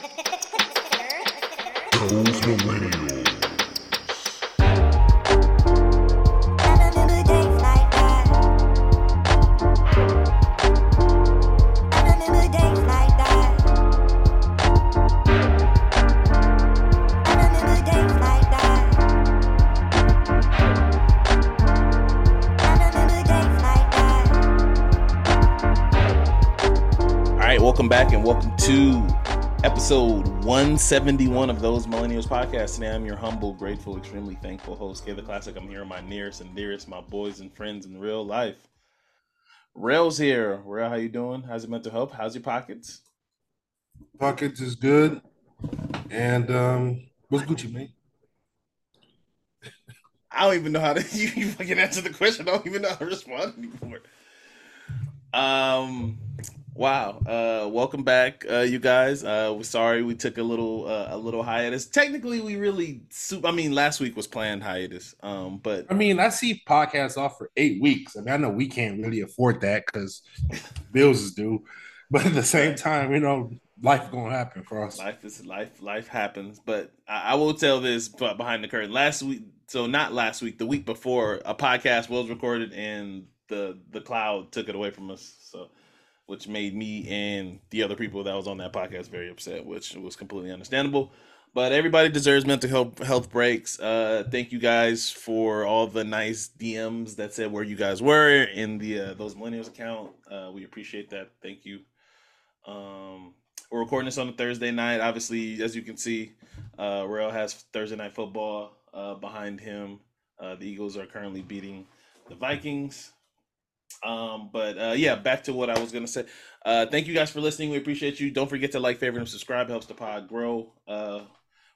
All right, welcome back and welcome to episode 171 of Those Millennials podcast. Today I'm your humble, grateful, extremely thankful host, K the Classic. I'm here with my nearest and dearest, my boys and friends in real life. Rell's here. Rell, how you doing? How's your mental health? How's your pockets? Pockets is good. And um what's Gucci, man? I don't even know how to you, you fucking answer the question. I don't even know how to respond anymore. Um wow. Uh welcome back, uh you guys. Uh we're sorry we took a little uh, a little hiatus. Technically we really su- I mean last week was planned hiatus. Um but I mean, I see podcasts off for eight weeks. I mean, I know we can't really afford that because bills is due. But at the same time, you know, life gonna happen for us. life is life life happens but I, I will tell this but behind the curtain last week so not last week the week before a podcast was recorded and the the cloud took it away from us which made me and the other people that was on that podcast very upset which was completely understandable but everybody deserves mental health health breaks uh thank you guys for all the nice dms that said where you guys were in the uh, those millennials account uh we appreciate that thank you um we're recording this on a Thursday night. Obviously, as you can see, uh, Rell has Thursday night football uh, behind him. Uh, the Eagles are currently beating the Vikings. Um, but uh, yeah, back to what I was gonna say. Uh, thank you guys for listening. We appreciate you. Don't forget to like, favorite, and subscribe. Helps the pod grow. Uh,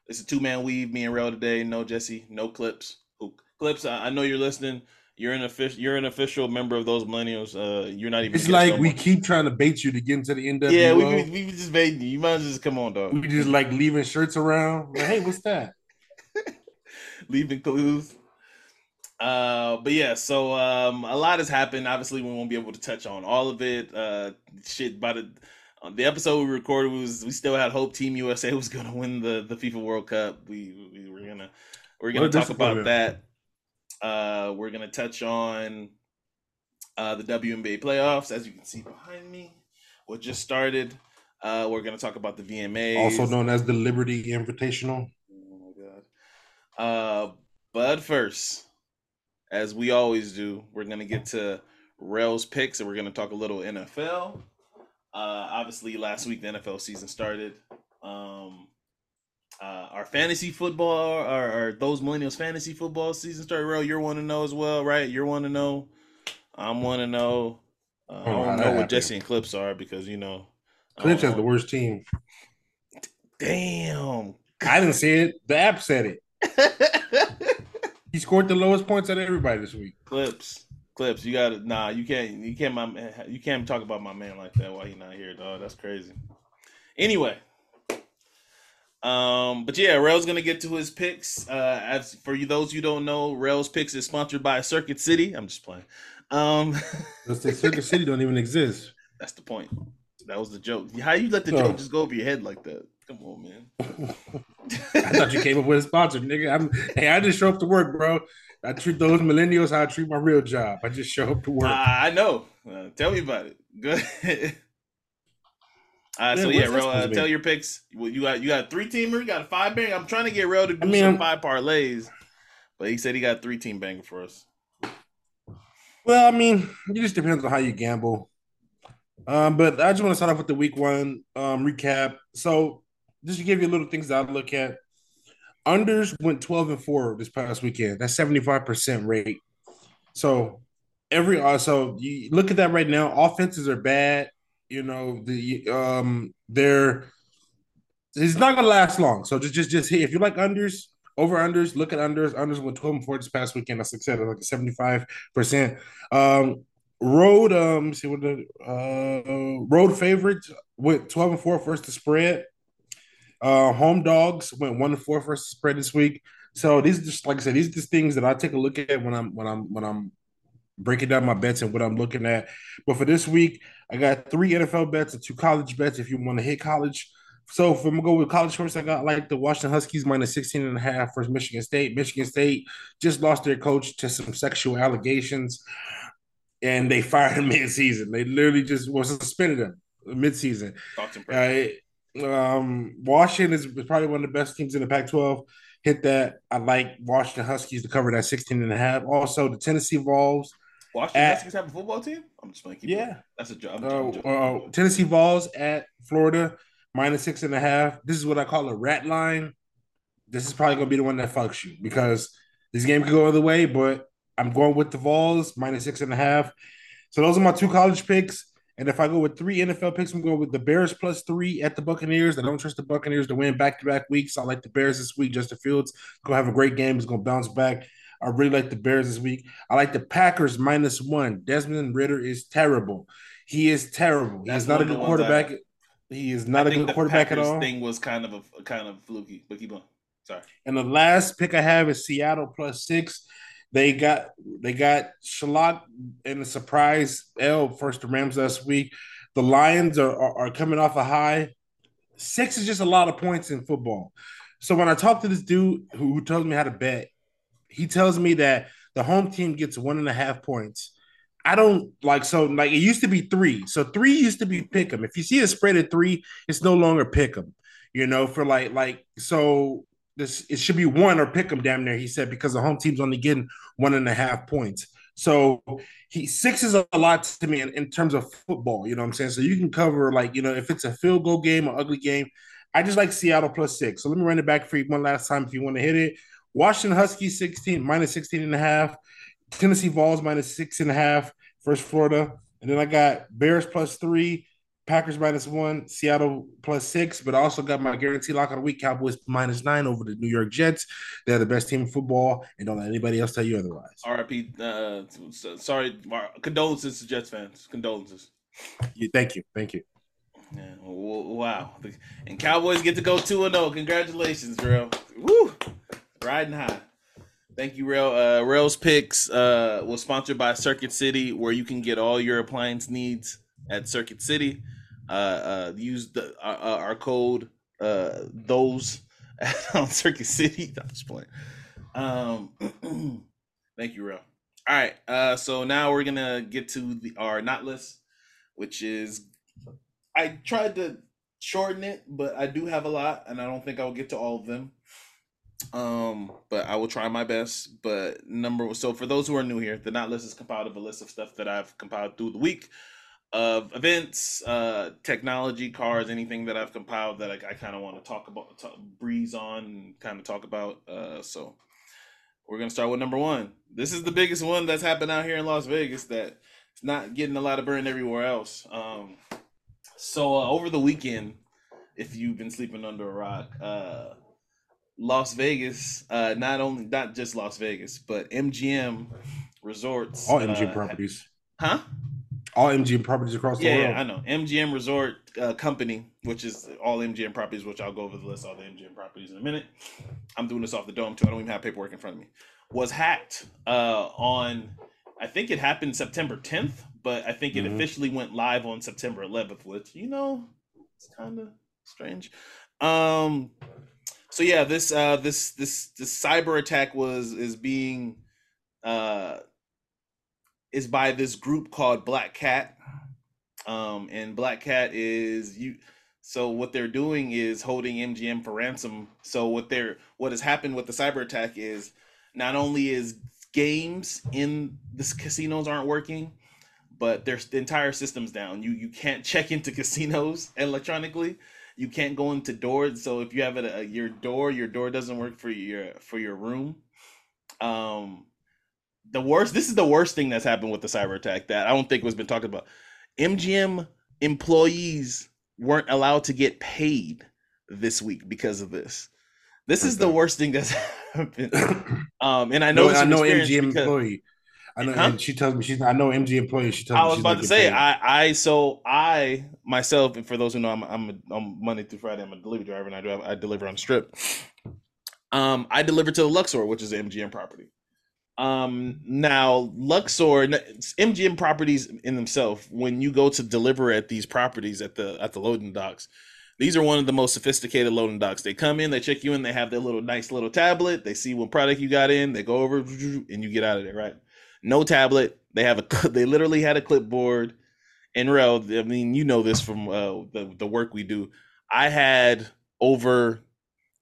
it's a two man weave. Me and Rell today. No Jesse. No clips. Who clips? I, I know you're listening. You're an official. You're an official member of those millennials. Uh, you're not even. It's like we keep trying to bait you to get into the NWO. Yeah, we, we, we just made you. You might as well just come on, dog. we just like leaving shirts around. Like, hey, what's that? leaving clues. Uh, but yeah, so um, a lot has happened. Obviously, we won't be able to touch on all of it. Uh, shit, by the the episode we recorded was we still had hope Team USA was going to win the the FIBA World Cup. We we were gonna we're gonna a talk about that. Uh, we're gonna touch on uh the WNBA playoffs, as you can see behind me, what just started. Uh, we're gonna talk about the VMAs, Also known as the Liberty Invitational. Oh my god. Uh, but first, as we always do, we're gonna get to Rell's picks and we're gonna talk a little NFL. Uh, obviously, last week the NFL season started. Um, uh, our fantasy football, our, our those millennials fantasy football season started. Rell, you're one to know as well, right? You're one to know. I'm one to know. Uh, I Oh, don't know what happened. Jesse and Clips are because you know. I Clips has the worst team. Damn. I didn't see it. The app said it. He scored the lowest points out of everybody this week. Clips, clips. You got to nah. You can't. You can't. My man- you can't talk about my man like that while he not here, dog. That's crazy. Anyway, um, but yeah, Rell's gonna get to his picks. Uh, as for you, those you don't know, Rell's picks is sponsored by Circuit City. I'm just playing. Um, Circuit City don't even exist. that's the point. That was the joke. How you let the Oh. joke just go over your head like that? Come on, man. I thought you came up with a sponsor, nigga. I'm, hey, I just show up to work, bro. I treat those millennials how I treat my real job. I just show up to work. Ah, I know. Uh, tell me about it. Good. Uh, so Yeah, Rel, uh, tell your picks. Well, you got you got a three teamer, you got a five banger. I'm trying to get Rel to do I mean, some five parlays, but he said he got a three team banger for us. Well, I mean, it just depends on how you gamble. Um, but I just want to start off with the week one um, recap. So, just to give you a little things that I look at, unders went 12 and 4 this past weekend. That's 75% rate. So, every uh, so you look at that right now, offenses are bad. You know, the um they're it's not gonna last long. So just just just hit if you like unders, over unders, look at unders. Unders went 12 and 4 this past weekend. That's like I said, like a 75%. Um road, um, see what the uh road favorites went 12 and 4 first to spread. Uh home dogs went one to four to spread this week. So these are just like I said, these are just things that I take a look at when I'm when I'm when I'm breaking down my bets and what I'm looking at. But for this week, I got three NFL bets and two college bets if you want to hit college. So if I'm gonna go with college first, I got like the Washington Huskies minus 16 and a half versus Michigan State. Michigan State just lost their coach to some sexual allegations, and they fired him mid-season. They literally just was suspended him mid-season. Uh, um, Washington is probably one of the best teams in the Pac-12. Hit that. I like Washington Huskies to cover that 16 and a half. Also, the Tennessee Vols. Washington at, Huskies have a football team? I'm just making Yeah. That's a job. Uh, uh, Tennessee Vols at Florida minus six and a half. This is what I call a rat line. This is probably going to be the one that fucks you because this game could go other way, but I'm going with the Vols minus six and a half. So those are my two college picks. And if I go with three NFL picks, I'm going with the Bears plus three at the Buccaneers. I don't trust the Buccaneers to win back to back weeks. I like the Bears this week. Justin Fields going to have a great game. He's going to bounce back. I really like the Bears this week. I like the Packers minus one. Desmond Ridder is terrible. He is terrible. He's not a good quarterback. He is not a good quarterback Packers at all. Thing was kind of a kind of fluky, but keep on. Sorry. And the last pick I have is Seattle plus six. They got they got Shalak in a surprise L first to Rams last week. The Lions are, are, are coming off a high. Six is just a lot of points in football. So when I talk to this dude who, who tells me how to bet, he tells me that the home team gets one and a half points. I don't like so like it used to be three. So three used to be pick them. If you see a spread of three, it's no longer pick them. You know, for like like so this it should be one or pick them damn near. He said because the home team's only getting one and a half points. So he six is a lot to me in, in terms of football. You know what I'm saying? So you can cover like you know if it's a field goal game or ugly game. I just like Seattle plus six. So let me run it back for you one last time if you want to hit it. Washington Huskies 16 minus 16 and a half. Tennessee Vols minus six and a half versus Florida. And then I got Bears plus three, Packers minus one, Seattle plus six, but I also got my guarantee lock of the week, Cowboys minus nine over the New York Jets. They're the best team in football, and don't let anybody else tell you otherwise. RIP, uh, sorry, condolences to Jets fans. Condolences. Yeah, thank you. Thank you. Yeah, wow. And Cowboys get to go 2 0. Congratulations, bro. Woo! Riding high. Thank you, Rell. Uh, Rell's Picks uh, was sponsored by Circuit City, where you can get all your appliance needs at Circuit City. Uh, uh, use the uh, uh our code uh, those on Circuit City. I'm just playing. Um, thank you, Rell. All right, uh, so now we're gonna get to the our not list, which is I tried to shorten it, but I do have a lot, and I don't think I'll get to all of them. Um, but I will try my best. But number so for those who are new here, the not list is compiled of a list of stuff that I've compiled through the week of events, uh, technology, cars, anything that I've compiled that I, I kind of want to talk about, talk, breeze on, and kind of talk about. Uh, so we're gonna start with number one. This is the biggest one that's happened out here in Las Vegas that it's not getting a lot of burn everywhere else. Um, so uh, over the weekend, if you've been sleeping under a rock, uh, Las Vegas, uh, not only not just Las Vegas, but MGM resorts, all MGM uh, properties, huh? All MGM properties across the yeah, world. Yeah, I know MGM Resort uh, Company, which is all MGM properties. Which I'll go over the list all the MGM properties in a minute. I'm doing this off the dome too. I don't even have paperwork in front of me. Was hacked uh, on, I think it happened September 10th, but I think it mm-hmm. officially went live on September 11th, which you know, it's kind of strange. Um, so yeah, this uh this this this cyber attack was is being uh is by this group called Black Cat. Um and Black Cat is you so what they're doing is holding MGM for ransom. So what they're what has happened with the cyber attack is not only is games in the casinos aren't working, but their the entire system's down. You you can't check into casinos electronically you can't go into doors. So if you have a, a, your door, your door doesn't work for your for your room. Um, the worst. This is the worst thing that's happened with the cyber attack that I don't think was been talked about. MGM employees weren't allowed to get paid this week because of this. This is the worst thing that's happened. Um, and I know no, I know MGM because, employee. I know, huh? and she tells me she's. I know MG employee. She tells I me. I was about to say. Paid. I. I. So I myself, and for those who know, I'm. I'm. A, I'm Monday through Friday. I'm a delivery driver, and I do. I deliver on strip. Um, I deliver to the Luxor, which is an MGM property. Um, now Luxor, MGM properties in themselves. When you go to deliver at these properties at the at the loading docks, These are one of the most sophisticated loading docks. They come in, they check you in, they have their little nice little tablet. They see what product you got in, they go over and you get out of there, right? No tablet. They have a they literally had a clipboard. And Rel, I mean, you know this from uh, the the work we do. I had over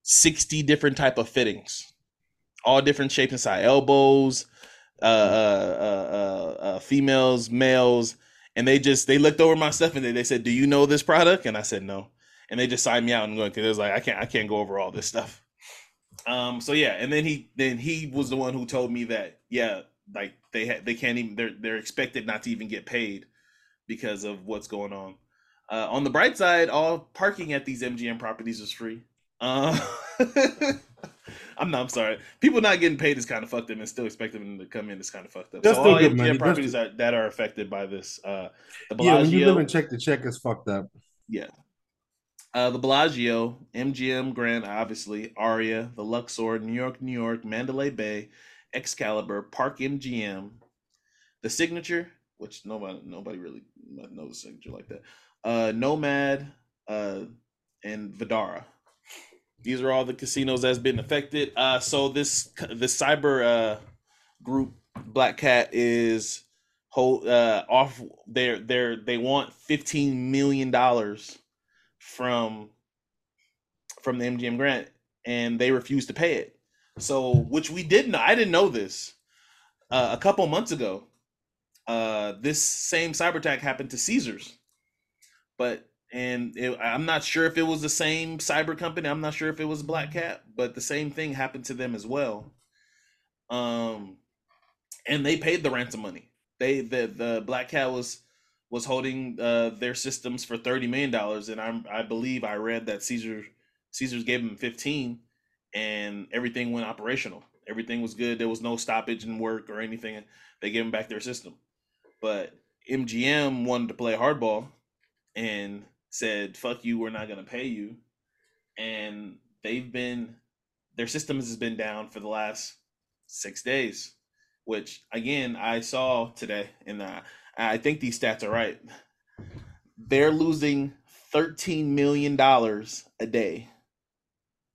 60 different type of fittings, all different shapes and size, elbows, uh, uh, uh, uh, uh, females, males, and they just they looked over my stuff and they, they said, "Do you know this product?" And I said, "No." and they just signed me out and going because it was like I can't I can't go over all this stuff. Um. So yeah, and then he then he was the one who told me that yeah, like they ha- they can't even they're they're expected not to even get paid because of what's going on. Uh, on the bright side, all parking at these MGM properties is free. Uh, I'm not. I'm sorry. People not getting paid is kind of fucked up, and still expect them to come in is kind of fucked up. That's so all good money. properties are, that are affected by this. Uh, the Yeah, when you Bellagio- live and check the check, is fucked up. yeah. Uh, the Bellagio, MGM Grand, obviously, Aria, the Luxor, New York, New York, Mandalay Bay, Excalibur, Park MGM, the Signature, which nobody nobody really knows the signature like that. Uh, Nomad, uh, and Vdara. These are all the casinos that's been affected. Uh, so this this cyber uh group Black Cat is hold uh off their their they want 15 million dollars from from the MGM Grand and they refuse to pay it. So which we didn't. I didn't know this. Uh, a couple months ago, uh this same cyber attack happened to Caesars. But and it, I'm not sure if it was the same cyber company. I'm not sure if it was Black Cat, but the same thing happened to them as well. Um, and they paid the ransom money. They the the Black Cat was was holding uh, their systems for thirty million dollars, and I I believe I read that Caesar Caesars gave them fifteen, and everything went operational. Everything was good. There was no stoppage in work or anything. They gave them back their system, but MGM wanted to play hardball and said, "Fuck you, we're not gonna pay you," and they've been their systems has been down for the last six days, which again I saw today, and I, I think these stats are right. They're losing thirteen million dollars a day,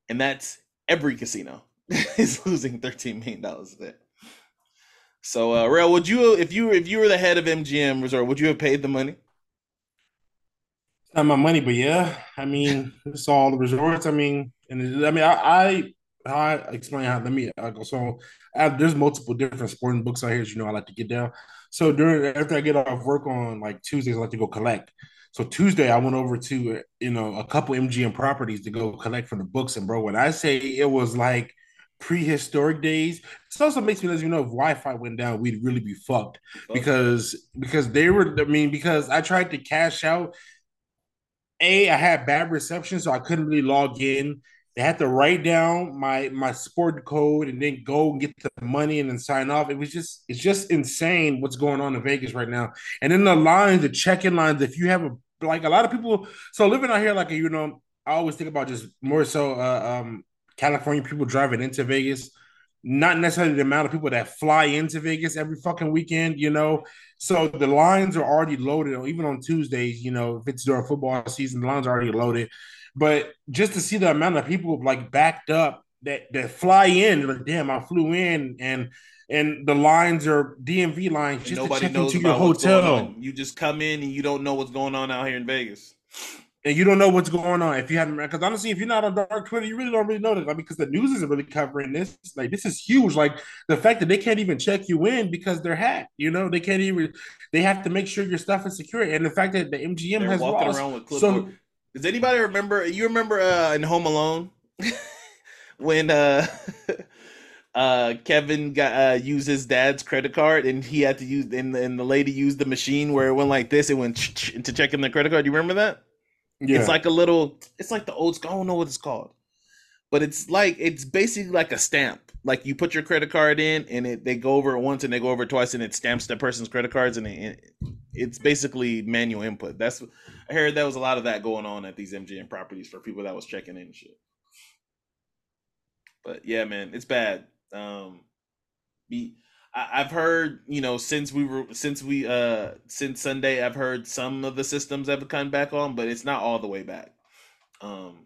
and that's every casino is losing thirteen million dollars a day. So, uh, Rell, would you if you if you were the head of MGM Resort, would you have paid the money? Not my money, but yeah, I mean, it's all the resorts. I mean, and I mean, I, I, I explain how. Let me I go. So, I, there's multiple different sporting books out here. As you know, I like to get down. So during after I get off work on like Tuesdays, I like to go collect. So Tuesday, I went over to you know a couple MGM properties to go collect from the books. And bro, when I say it was like prehistoric days, it also makes me let you know if Wi-Fi went down, we'd really be fucked because because they were. I mean, because I tried to cash out. A, I had bad reception, so I couldn't really log in. They had to write down my my sport code and then go and get the money and then sign off. It was just it's just insane what's going on in Vegas right now. And then the lines, the check-in lines. If you have a like a lot of people, so living out here, like you know, I always think about just more so uh, um California people driving into Vegas, not necessarily the amount of people that fly into Vegas every fucking weekend, you know. So the lines are already loaded, even on Tuesdays, you know, if it's during football season, the lines are already loaded. But just to see the amount of people like backed up that that fly in, like damn, I flew in and and the lines are DMV lines just to nobody check knows into your about what's going hotel. You just come in and you don't know what's going on out here in Vegas. And you don't know what's going on if you haven't because honestly if you're not on dark twitter you really don't really know that like, because the news isn't really covering this like this is huge like the fact that they can't even check you in because they're hacked you know they can't even they have to make sure your stuff is secure and the fact that the mgm They're has walking lost around with clipboard. so. Does anybody remember? You remember uh, in Home Alone when uh, uh, Kevin got uh, used his dad's credit card and he had to use and, and the lady used the machine where it went like this. It went to check in the credit card. Do you remember that? Yeah It's like a little. It's like the old school. I don't know what it's called, but it's like it's basically like a stamp. Like you put your credit card in, and it they go over it once, and they go over it twice, and it stamps the person's credit cards, and it, it's basically manual input. That's I heard there was a lot of that going on at these MGM properties for people that was checking in and shit. But yeah, man, it's bad. Um, be I, I've heard you know since we were since we uh since Sunday, I've heard some of the systems have come back on, but it's not all the way back. Um,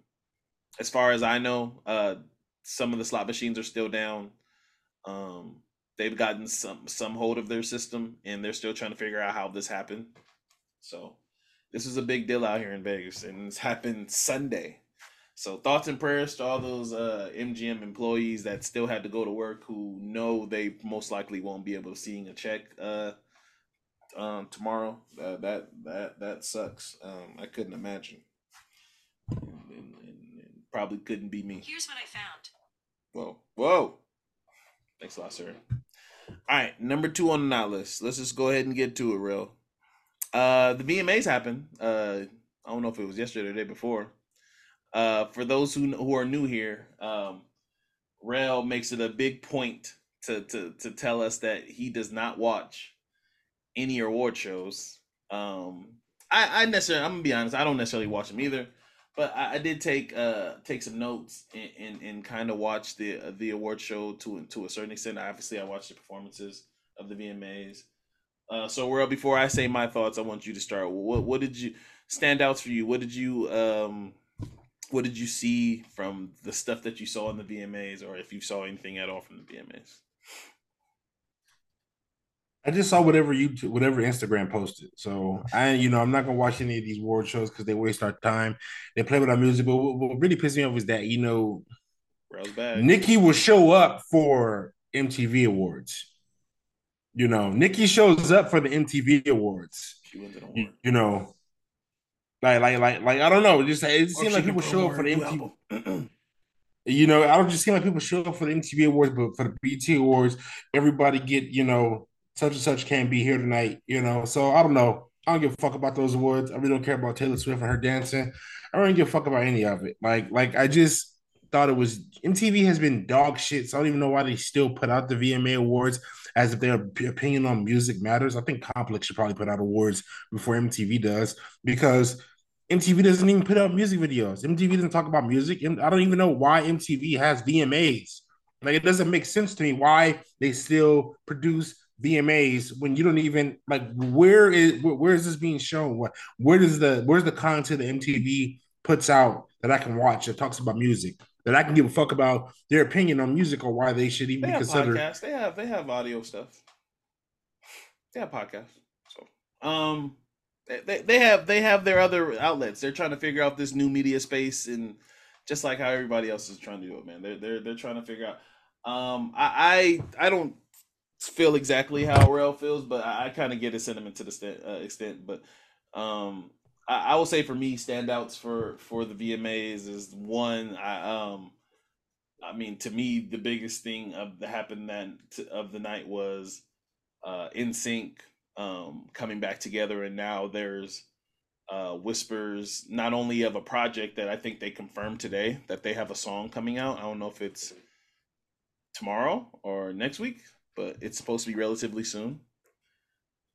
as far as I know, uh, some of the slot machines are still down. Um, they've gotten some some hold of their system, and they're still trying to figure out how this happened. So, this is a big deal out here in Vegas, and it's happened Sunday. So, thoughts and prayers to all those uh, MGM employees that still had to go to work, who know they most likely won't be able to seeing a check uh, um, tomorrow. Uh, that that that sucks. Um, I couldn't imagine. And, and, and, and probably couldn't be me. Here's what I found. Whoa, whoa. Thanks a lot, sir. All right, number two on the not list. Let's just go ahead and get to it, real. Uh, the VMAs happened. Uh, I don't know if it was yesterday or the day before. Uh, for those who who are new here, um, Rel makes it a big point to to to tell us that he does not watch any award shows. Um, I, I necessarily, I'm gonna be honest, I don't necessarily watch them either, but I, I did take uh take some notes and and, and kind of watch the uh, the award show to to a certain extent. Obviously, I watched the performances of the VMAs. Uh, so, well, before I say my thoughts, I want you to start. What what did you standouts for you? What did you um what did you see from the stuff that you saw in the VMAs, or if you saw anything at all from the VMAs? I just saw whatever YouTube, whatever Instagram posted. So I, you know, I'm not gonna watch any of these award shows because they waste our time. They play with our music. But what, what really pissed me off is that you know. Nikki will show up for MTV awards. You know, Nikki shows up for the MTV awards. She wins an You, award. you know, like, like, like, like, I don't know. It just it Or oh, seems like people show up for the promote her new MTV. You know, I don't just seem like people show up for the MTV awards, but for the BT awards, everybody get you know such and such can't be here tonight. You know, so I don't know. I don't give a fuck about those awards. I really don't care about Taylor Swift and her dancing. I don't really give a fuck about any of it. Like, like I just thought it was MTV has been dog shit. So I don't even know why they still put out the VMA awards as if their opinion on music matters. I think Complex should probably put out awards before MTV does because MTV doesn't even put out music videos. MTV doesn't talk about music. I don't even know why MTV has VMAs. Like it doesn't make sense to me why they still produce VMAs when you don't even like where is where, where is this being shown? What where does the where's the content that MTV puts out that I can watch that talks about music that I can give a fuck about their opinion on music or why they should They even be considered. podcasts. They have they have audio stuff. They have podcasts. So um they, they, they have they have their other outlets. They're trying to figure out this new media space and just like how everybody else is trying to do it, man. They're they're they're trying to figure out um I I, I don't feel exactly how Rel feels, but I, I kind of get his sentiment to the st- uh, extent. But um I, I will say for me, standouts for for the VMAs is one I um I mean, to me, the biggest thing of that happened that of the night was uh, NSYNC um, coming back together, and now there's uh, whispers not only of a project that I think they confirmed today that they have a song coming out. I don't know if it's tomorrow or next week, but it's supposed to be relatively soon.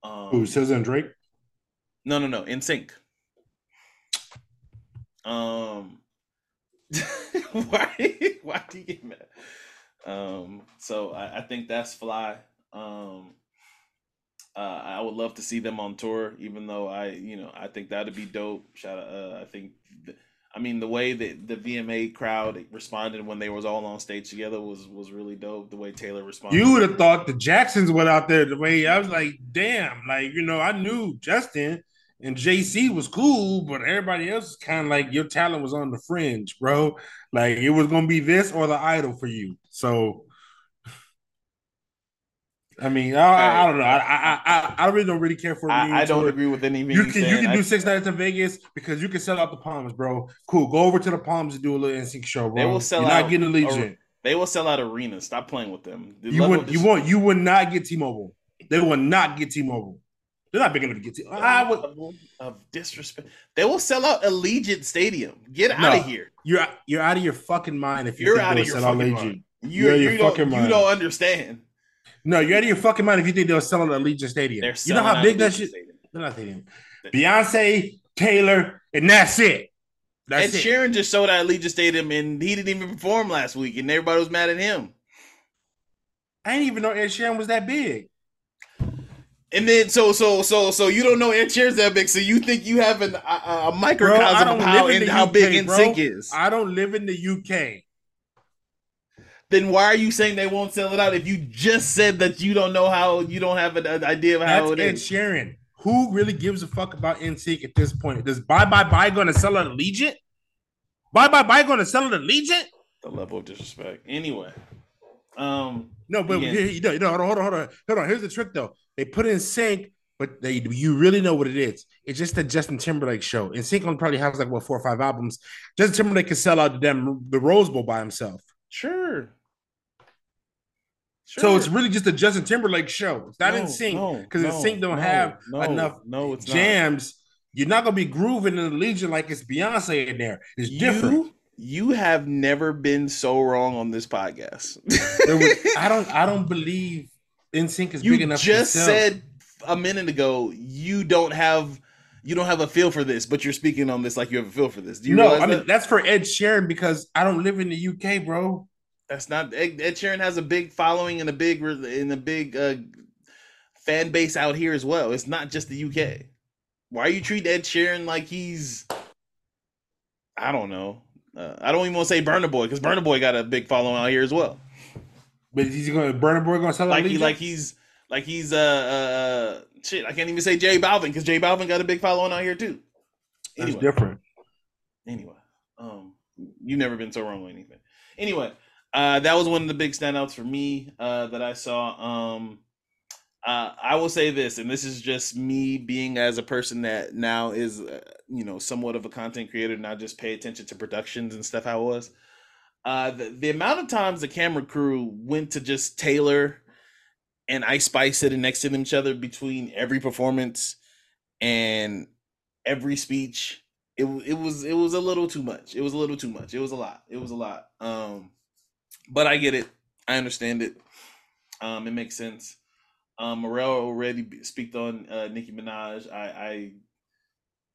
Um, Who says and Drake? no, no, no. NSYNC. Um. why? Why do you get mad? Um. So I, I think that's fly. Um. Uh, I would love to see them on tour, even though I, you know, I think that'd be dope. Shout out. Uh, I think. th- I mean, the way that the VMA crowd responded when they was all on stage together was was really dope. The way Taylor responded. You would have thought the Jacksons went out there the way I was like, damn, like you know, I knew Justin and JC was cool, but everybody else is kind of like your talent was on the fringe, bro. Like it was gonna be this or the idol for you. So I mean, I, I, don't know. I, I I I really don't really care for. I, I don't agree with anything You you can you can do six nights in Vegas because you can sell out the Palms, bro. Cool. Go over to the Palms and do a little NSYNC show, bro. They will sell You're out not getting Allegiant. a- They will sell out arenas. Stop playing with them. The You would you want you would not get T-Mobile. They will not get T-Mobile. They're not big enough to get to. the I would. of disrespect. They will sell out Allegiant Stadium. Get out of here. You're you're out of your fucking mind if you You're think out they'll of your sell out fucking Allegiant. mind. You, You're out of your you don't, fucking you don't understand. No, you're out of your fucking mind if you think they'll sell out Allegiant Stadium. They're you know how big that shit. Stadium. They're not stadium. Beyonce, Taylor, and that's it. That's Ed it. Sheeran just sold out Allegiant Stadium and he didn't even perform last week, and everybody was mad at him. I didn't even know Ed Sheeran was that big. And then so so so so you don't know Ed Sheeran's that big, so you think you have an, a, a microcosm I don't of how live in the how UK, big bro. NSYNC is. I don't live in the UK. then why are you saying they won't sell it out if you just said that you don't know how you don't have an, an idea of how That's it Ed is? Sheeran. Who really gives a fuck about NSYNC at this point? Does Bye Bye Bye going to sell at Allegiant? Bye Bye Bye going to sell at Allegiant? The level of disrespect. Anyway, um, No, but Yeah. here, you know, you know, hold on, hold on, hold on, hold on. Here's the trick, though. They put NSYNC, but they you really know what it is. It's just a Justin Timberlake show. NSYNC only probably has like what four or five albums. Justin Timberlake can sell out the damn the Rose Bowl by himself. sure. Sure. So it's really just a Justin Timberlake show. It's not No, NSYNC no, because NSYNC don't no, have no, enough No, it's not. jams. You're not gonna be grooving in the Allegiant like it's Beyonce in there. It's different. You, you have never been so wrong on this podcast. Was- I don't I don't believe NSYNC is big you enough. just said a minute ago you don't have you don't have a feel for this, but you're speaking on this like you have a feel for this. Do you no. I mean that? that's for Ed Sheeran because I don't live in the UK, bro. That's not Ed, Ed Sheeran has a big following and a big and a big uh, fan base out here as well. It's not just the UK. Why are you treat Ed Sheeran like he's I don't know. Uh, I don't even want to say Burna Boy because Burna Boy got a big following out here as well. But he's going to Burna Boy going to sell Like out he like he's like he's uh, uh shit. I can't even say J Balvin because J Balvin got a big following out here too. That's different. anyway, um, you've never been so wrong with anything. Anyway, uh, that was one of the big standouts for me uh, that I saw. Um, uh, I will say this, and this is just me being as a person that now is, uh, you know, somewhat of a content creator, not just pay attention to productions and stuff. How it was. Uh, the, the amount of times the camera crew went to just Taylor and Ice Spice sitting next to each other between every performance and every speech it, it was it was a little too much. It was a little too much. It was a lot. It was a lot. Um, but I get it. I understand it. Um, it makes sense. Um, Morel already speaked on uh, Nicki Minaj. I,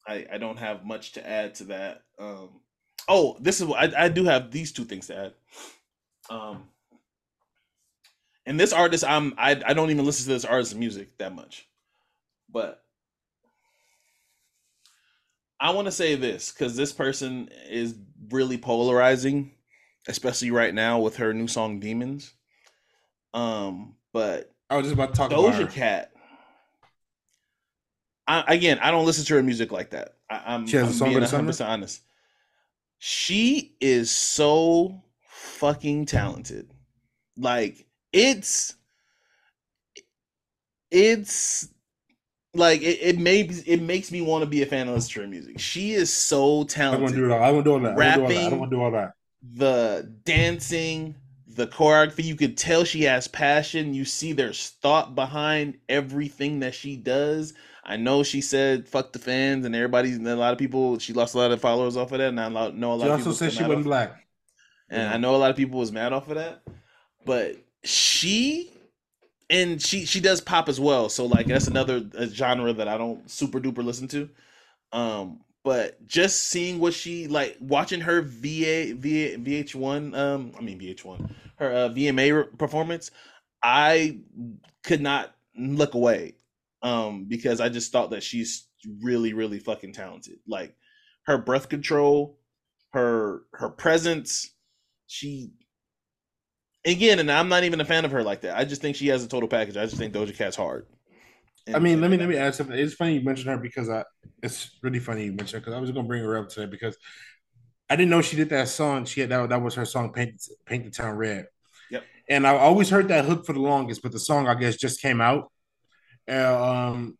I I I don't have much to add to that. Um, oh, this is what I, I do have these two things to add. Um, and this artist, I'm I I don't even listen to this artist's music that much, but I want to say this because this person is really polarizing, especially right now with her new song "Demons." Um, but I was just about to talk about her. Doja Cat. I, again, I don't listen to her music like that. I, I'm, She has a I'm song being a 100% honest. She is so fucking talented. Like it's it's like it, it makes it makes me want to be a fan of listening to music. She is so talented want to do it all. I want to do all that. I don't want to do all that. I Rapping. don't want to do all that. the dancing, the choreography, you could tell she has passion. You see there's thought behind everything that she does. I know she said fuck the fans and everybody and a lot of people she lost a lot of followers off of that and I know a lot She of also people said she wasn't black. and I know a lot of people was mad off of that. But she and she she does pop as well. So like that's another genre that I don't super duper listen to. Um but just seeing what she like watching her VA, VA VH1 um I mean VH1 her uh, VMA performance I could not look away um because I just thought that she's really really fucking talented like her breath control her her presence she again and I'm not even a fan of her like that I just think she has a total package I just think Doja Cat's hard I mean, let me let me add something. It's funny you mentioned her because I. It's really funny you mentioned her because I was gonna bring her up today because I didn't know she did that song. She had that that was her song "Paint Paint the Town Red." Yep. And I always heard that hook for the longest, but the song I guess just came out. Um,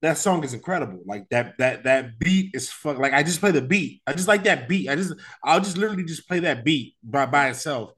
that song is incredible. Like that that that beat is fuck. Like I just play the beat. I just like that beat. I just I'll just literally just play that beat by by itself.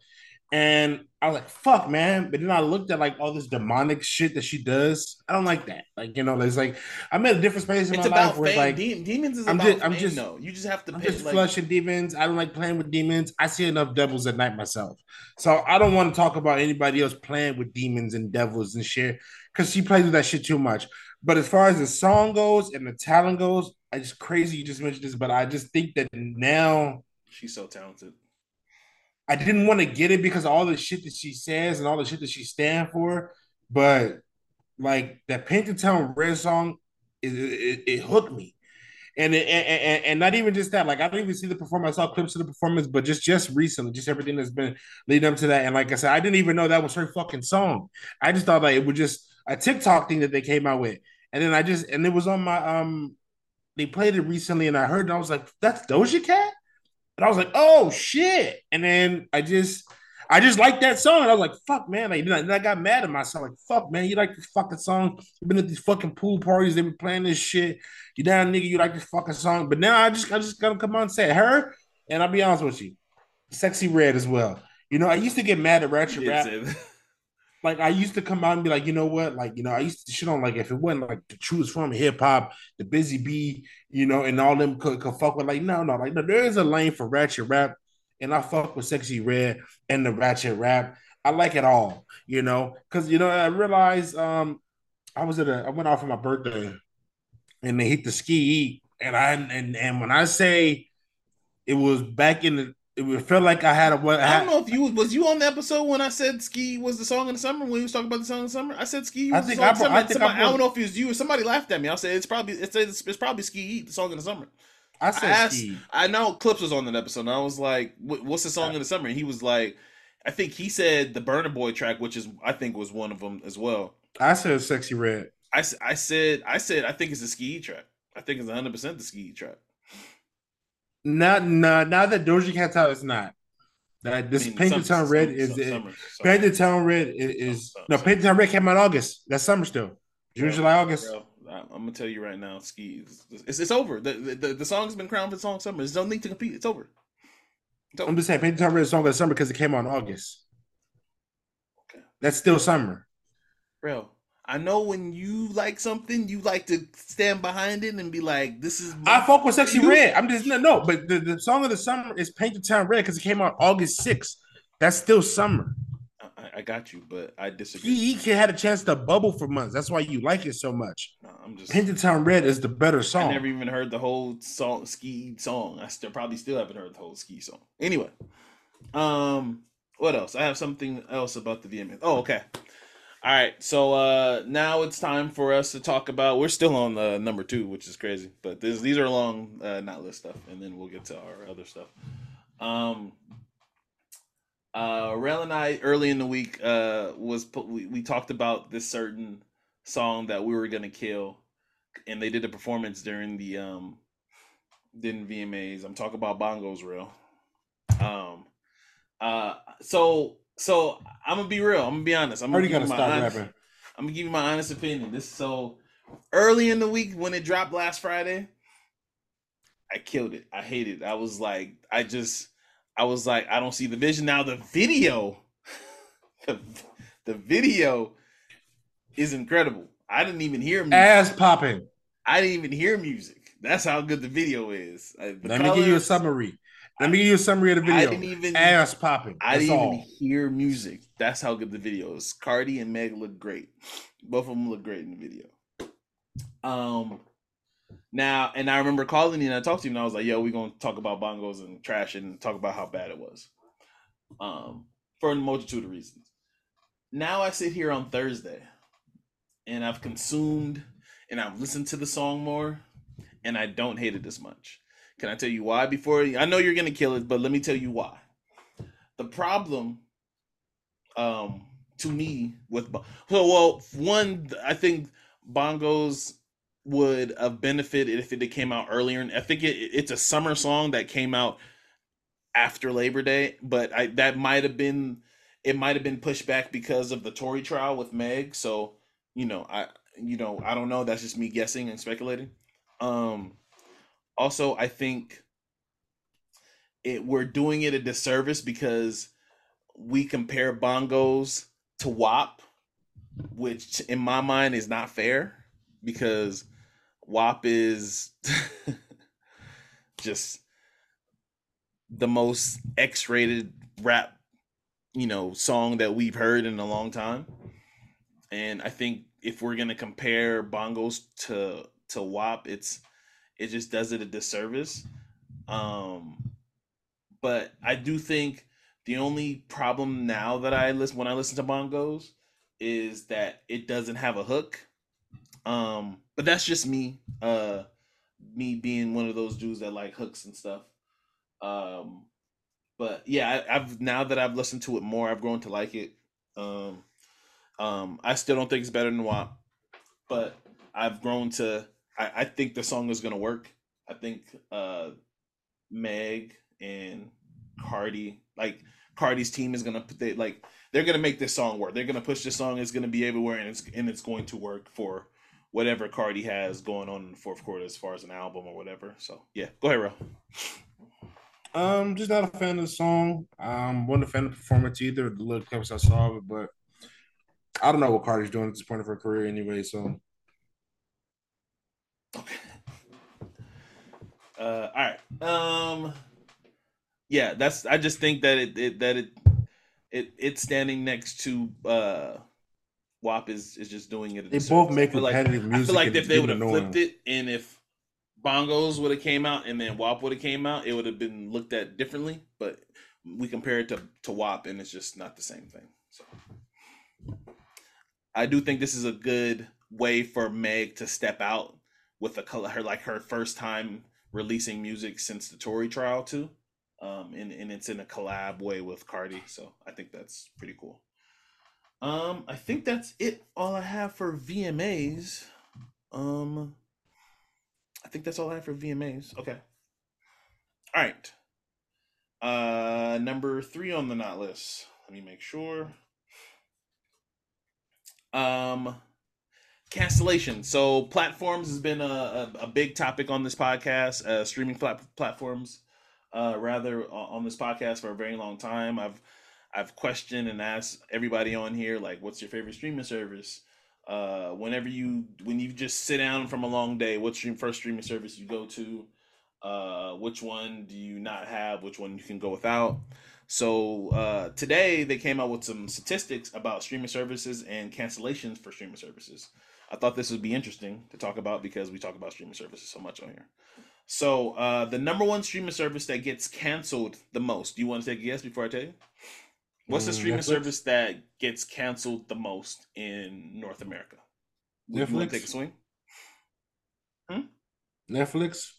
And I was like, fuck, man. But then I looked at like all this demonic shit that she does. I don't like that. Like, you know, it's like I'm at a different space in it's my life where like De- demons is I'm about just- I'm just- though you just have to I'm pay, just like, flushing demons. I don't like playing with demons. I see enough devils at night myself. So I don't want to talk about anybody else playing with demons and devils and shit because she plays with that shit too much. But as far as the song goes and the talent goes, it's crazy you just mentioned this, but I just think that now she's so talented I didn't want to get it because all the shit that she says and all the shit that she stand for. But like that Paint the Town Red song, it, it, it hooked me. And, it, and and not even just that, like I didn't even see the performance. I saw clips of the performance, but just just recently, just everything that's been leading up to that. And like I said, I didn't even know that was her fucking song. I just thought like it was just a TikTok thing that they came out with, and then I just and it was on my um, they played it recently, and I heard, and I was like, that's Doja Cat, and I was like, oh shit, and then I just I just like that song. And I was like, fuck, man. Like, then I got mad at myself. Like, fuck, man. You like this fucking song. You've been at these fucking pool parties. They've been playing this shit. You down, nigga. You like this fucking song. But now I just, I just gotta come on and say her. And I'll be honest with you, Sexyy Red as well. You know, I used to get mad at Ratchet Rap. Like I used to come out and be like, you know what? Like, you know, I used to shit on like if it wasn't like the truest form of hip hop, the Busy Bee, you know, and all them could, could fuck with like, no, no, like no, there is a lane for Ratchet Rap and I fuck with Sexyy Red and the Ratchet Rap. I like it all, you know, because you know I realized um I was at a I went out for my birthday, and they hit the ski and I and and when I say it was back in the it felt like I had a. I, I don't know if you was you on the episode when I said "Ski" was the song in the summer when we was talking about the song in the summer. I said "Ski" was I think the song I, I, somebody, I, I, don't know if it was you or somebody laughed at me. I said it's probably it's it's, it's probably "Ski" Eat the song in the summer. I said I, asked, I know Clips was on that episode, and I was like, "What's the song in the summer?" And he was like, "I think he said the Burna Boy track, which is I think was one of them as well." I said "Sexyy Red." I, I said I said I think it's the ski track. I think it's 100 percent the ski track. Not not now that Doja Cat's out, it's not. That this I mean, Paint the Town Red some, is some, Paint the Town Red is, is no Paint the Town Red came out August. That's summer still. June, July, August. Bro. I'm gonna tell you right now, ski. It's, it's over. The, the the song's been crowned for song summer. There's no need to compete. It's over. It's over. I'm just saying, Paint the Town Red song of the summer because it came out in August. Okay, that's still summer, bro. I know when you like something, you like to stand behind it and be like, "This is." I fuck with Sexyy Red. I'm just no, no, but the, the song of the summer is Paint the Town Red because it came out August 6th. That's still summer. I got you, but I disagree. He, he had a chance to bubble for months. That's why you like it so much. No, I'm just Paint the Town Red is the better song. I never even heard the whole song ski song. I still probably still haven't heard the whole ski song. Anyway, um, what else? I have something else about the VMAs. Oh, okay. All right, so uh now it's time for us to talk about. We're still on the number two, which is crazy, but this, these are long, uh, not list stuff, and then we'll get to our other stuff. Um, uh Rel and I early in the week uh was we, we talked about this certain song that we were gonna kill and they did a performance during the um during VMAs. I'm talking about bongos real. Um uh so so I'm gonna be real, I'm gonna be honest. I'm gonna give start honest, rapping. I'm gonna give you my honest opinion. This so early in the week when it dropped last Friday, I killed it. I hated it. I was like, I just I was like, I don't see the vision. Now the video, the, the video is incredible. I didn't even hear music. ass popping. I didn't even hear music. That's how good the video is. Uh, the Let colors, me give you a summary. Let me give you a summary of the video. I didn't even ass popping. I didn't all. even hear music. That's how good the video is. Cardi and Meg look great. Both of them look great in the video. Um, now, and I remember calling you and I talked to you and I was like, yo, we're gonna talk about bongos and trash and talk about how bad it was. Um, for a multitude of reasons. Now I sit here on Thursday and I've consumed and I've listened to the song more and I don't hate it as much. Can I tell you why before I know you're gonna kill it, but let me tell you why. The problem um to me with so well one I think bongos would have benefited if it came out earlier. And I think it, it's a summer song that came out after Labor Day, but I that might have been it might have been pushed back because of the Tory trial with Meg. So you know, I you know I don't know. That's just me guessing and speculating. Um, also, I think it we're doing it a disservice because we compare bongos to WAP, which in my mind is not fair because WAP is just the most X-rated rap, you know, song that we've heard in a long time. And I think if we're gonna compare bongos to to WAP, it's it just does it a disservice. Um, but I do think the only problem now that I listen when I listen to bongos is that it doesn't have a hook. Um, but that's just me. Uh, me being one of those dudes that like hooks and stuff. Um, but yeah, I, I've now that I've listened to it more, I've grown to like it. Um, um, I still don't think it's better than WAP, but I've grown to. I, I think the song is gonna work. I think uh, Meg and Cardi, like Cardi's team, is gonna put they like they're gonna make this song work. They're gonna push this song. It's gonna be everywhere, and it's and it's going to work for whatever Cardi has going on in the fourth quarter as far as an album or whatever. So yeah, go ahead, Ro. Um, just not a fan of the song. Um, wasn't a fan of the performance either. The little clips I saw of it, but I don't know what Cardi's doing at this point of her career anyway. So. Uh, all right. Um, yeah, that's. I just think that it, it that it it it's standing next to uh WAP is is just doing it. They both make I like, competitive I music feel like if they would have flipped it, and if Bongos would have came out and then WAP would have came out, it would have been looked at differently. But we compare it to to WAP, and it's just not the same thing. So I do think this is a good way for Meg to step out with a color her like her first time releasing music since the Tory trial too. Um and, and it's in a collab way with Cardi. So I think that's pretty cool. Um I think that's it all I have for VMAs. Um I think that's all I have for VMAs. Okay. All right. Uh number 3 on the not list. Let me make sure. Um cancellation. So platforms has been a, a, a big topic on this podcast. Uh, streaming plat- platforms, uh, rather on this podcast for a very long time. I've I've questioned and asked everybody on here like, what's your favorite streaming service? Uh, whenever you when you just sit down from a long day, what's your first streaming service you go to? Uh, which one do you not have? Which one you can go without? So uh, today they came out with some statistics about streaming services and cancellations for streaming services. I thought this would be interesting to talk about because we talk about streaming services so much on here. So uh, the number one streaming service that gets canceled the most. Do you want to take a guess before I tell you? What's the Mm, streaming Netflix? service that gets canceled the most in North America? Would you want Netflix? to take a swing? Netflix.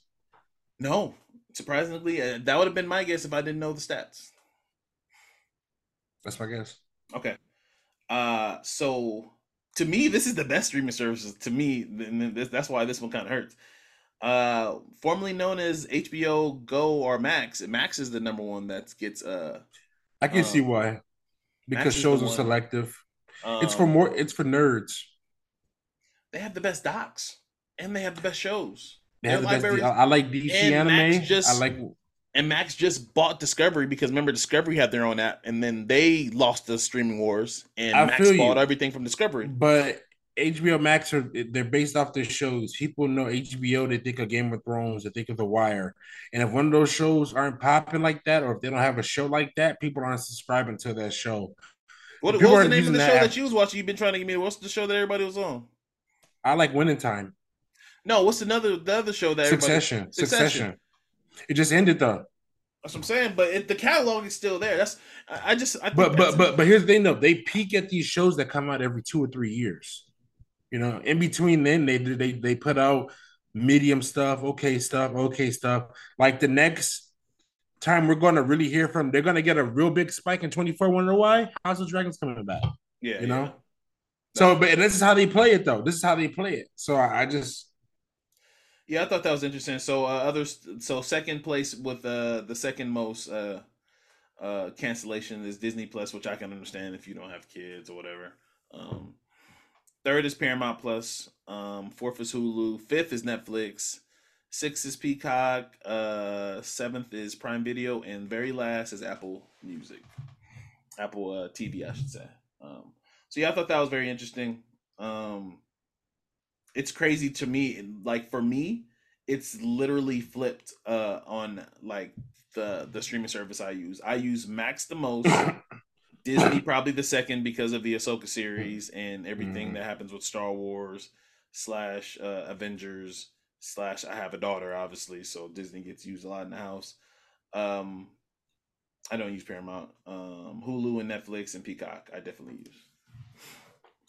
No, surprisingly, uh, that would have been my guess if I didn't know the stats. That's my guess. Okay. Uh so to me, this is the best streaming services. To me, and then this, that's why this one kind of hurts. Uh, formerly known as HBO Go or Max, Max is the number one that gets uh. I can Uh, see why. Because is shows are one. selective. Um, it's for more. It's for nerds. They have the best docs, and they have the best shows. They have the best. I, I like DC and anime. Max just- I like. And Max just bought Discovery because remember Discovery had their own app, and then they lost the streaming wars, and I Max feel you. bought everything from Discovery. But HBO Max are they're based off their shows. People know HBO. They think of Game of Thrones. They think of The Wire. And if one of those shows aren't popping like that, or if they don't have a show like that, people aren't subscribing to that show. What, what was the name of the that show app. that you was watching? You've been trying to give me. What's the show that everybody was on? I like Winning Time. No, what's another the other show that everybody? Succession. Succession. Succession. It just ended though. That's what I'm saying. But it, the catalog is still there. That's I, I just. I think But but but but here's the thing though. They peak at these shows that come out every two or three years. You know, in between then they do they they put out medium stuff, okay stuff, okay stuff. Like the next time we're going to really hear from, they're going to get a real big spike in 24. Wonder why? House of Dragons coming back. yeah, You yeah. know. So, but this is how they play it though. This is how they play it. So I, I just Yeah, I thought that was interesting. So uh, others, so second place with uh, the second most uh, uh, cancellation is Disney Plus, which I can understand if you don't have kids or whatever. Um, third is Paramount Plus. Um, fourth is Hulu. Fifth is Netflix. Sixth is Peacock. Uh, seventh is Prime Video, and very last is Apple Music, Apple uh, TV, I should say. Um, so yeah, I thought that was very interesting. Um, it's crazy to me like for me it's literally flipped uh on like the the streaming service i use i use max the most disney probably the second because of the ahsoka series and everything Mhm. that happens with star wars slash uh avengers slash i have a daughter obviously so disney gets used a lot in the house um i don't use paramount um hulu and netflix and peacock i definitely use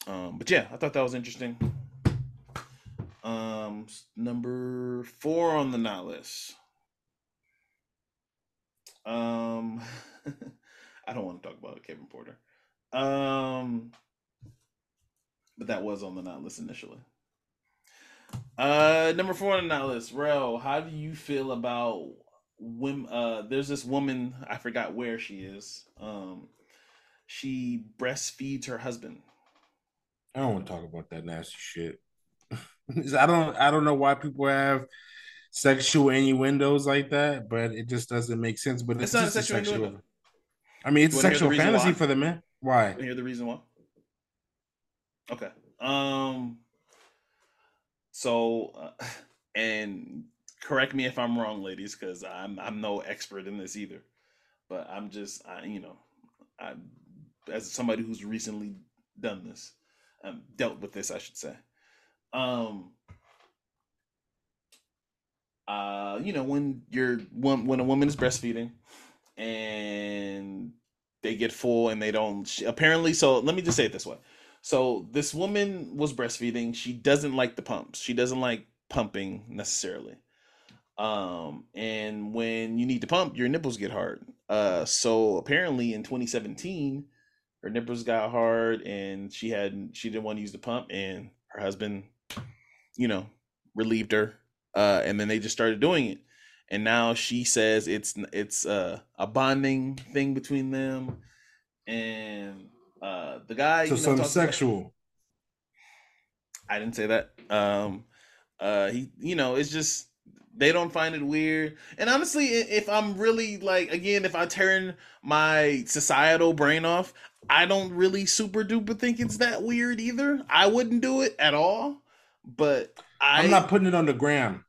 Um, but yeah, I thought that was interesting. Um, number four on the not list. Um, I don't want to talk about Kevin Porter. Um, but that was on the not list initially. Uh, number four on the not list. Rell, how do you feel about when? Uh, there's this woman. I forgot where she is. Um, she breastfeeds her husband. I don't want to talk about that nasty shit. I don't I don't know why people have sexual innuendos like that, but it just doesn't make sense. But it's, It's not just a sexual sexual. innuendo. I mean, it's a wanna hear the sexual fantasy why? for the men. Why? You hear the reason why? Okay. Um. So, uh, and correct me if I'm wrong, ladies, because I'm I'm no expert in this either. But I'm just, I you know, I as somebody who's recently done this, um, dealt with this, I should say. Um. Uh, you know, when you're when when a woman is breastfeeding, and they get full and they don't she, apparently so let me just say it this way. So this woman was breastfeeding. She doesn't like the pumps. She doesn't like pumping necessarily. Um and when you need to pump your nipples get hard. Uh so apparently in 2017 her nipples got hard and she had she didn't want to use the pump and her husband you know relieved her uh and then they just started doing it and now she says it's it's uh, a bonding thing between them and uh the guy So you know, something talks about- sexual. I didn't say that. Um, uh, he, you know, it's just they don't find it weird. And honestly, if I'm really like, again, if I turn my societal brain off, I don't really super duper think it's that weird either. I wouldn't do it at all. But I, I'm not putting it on the gram.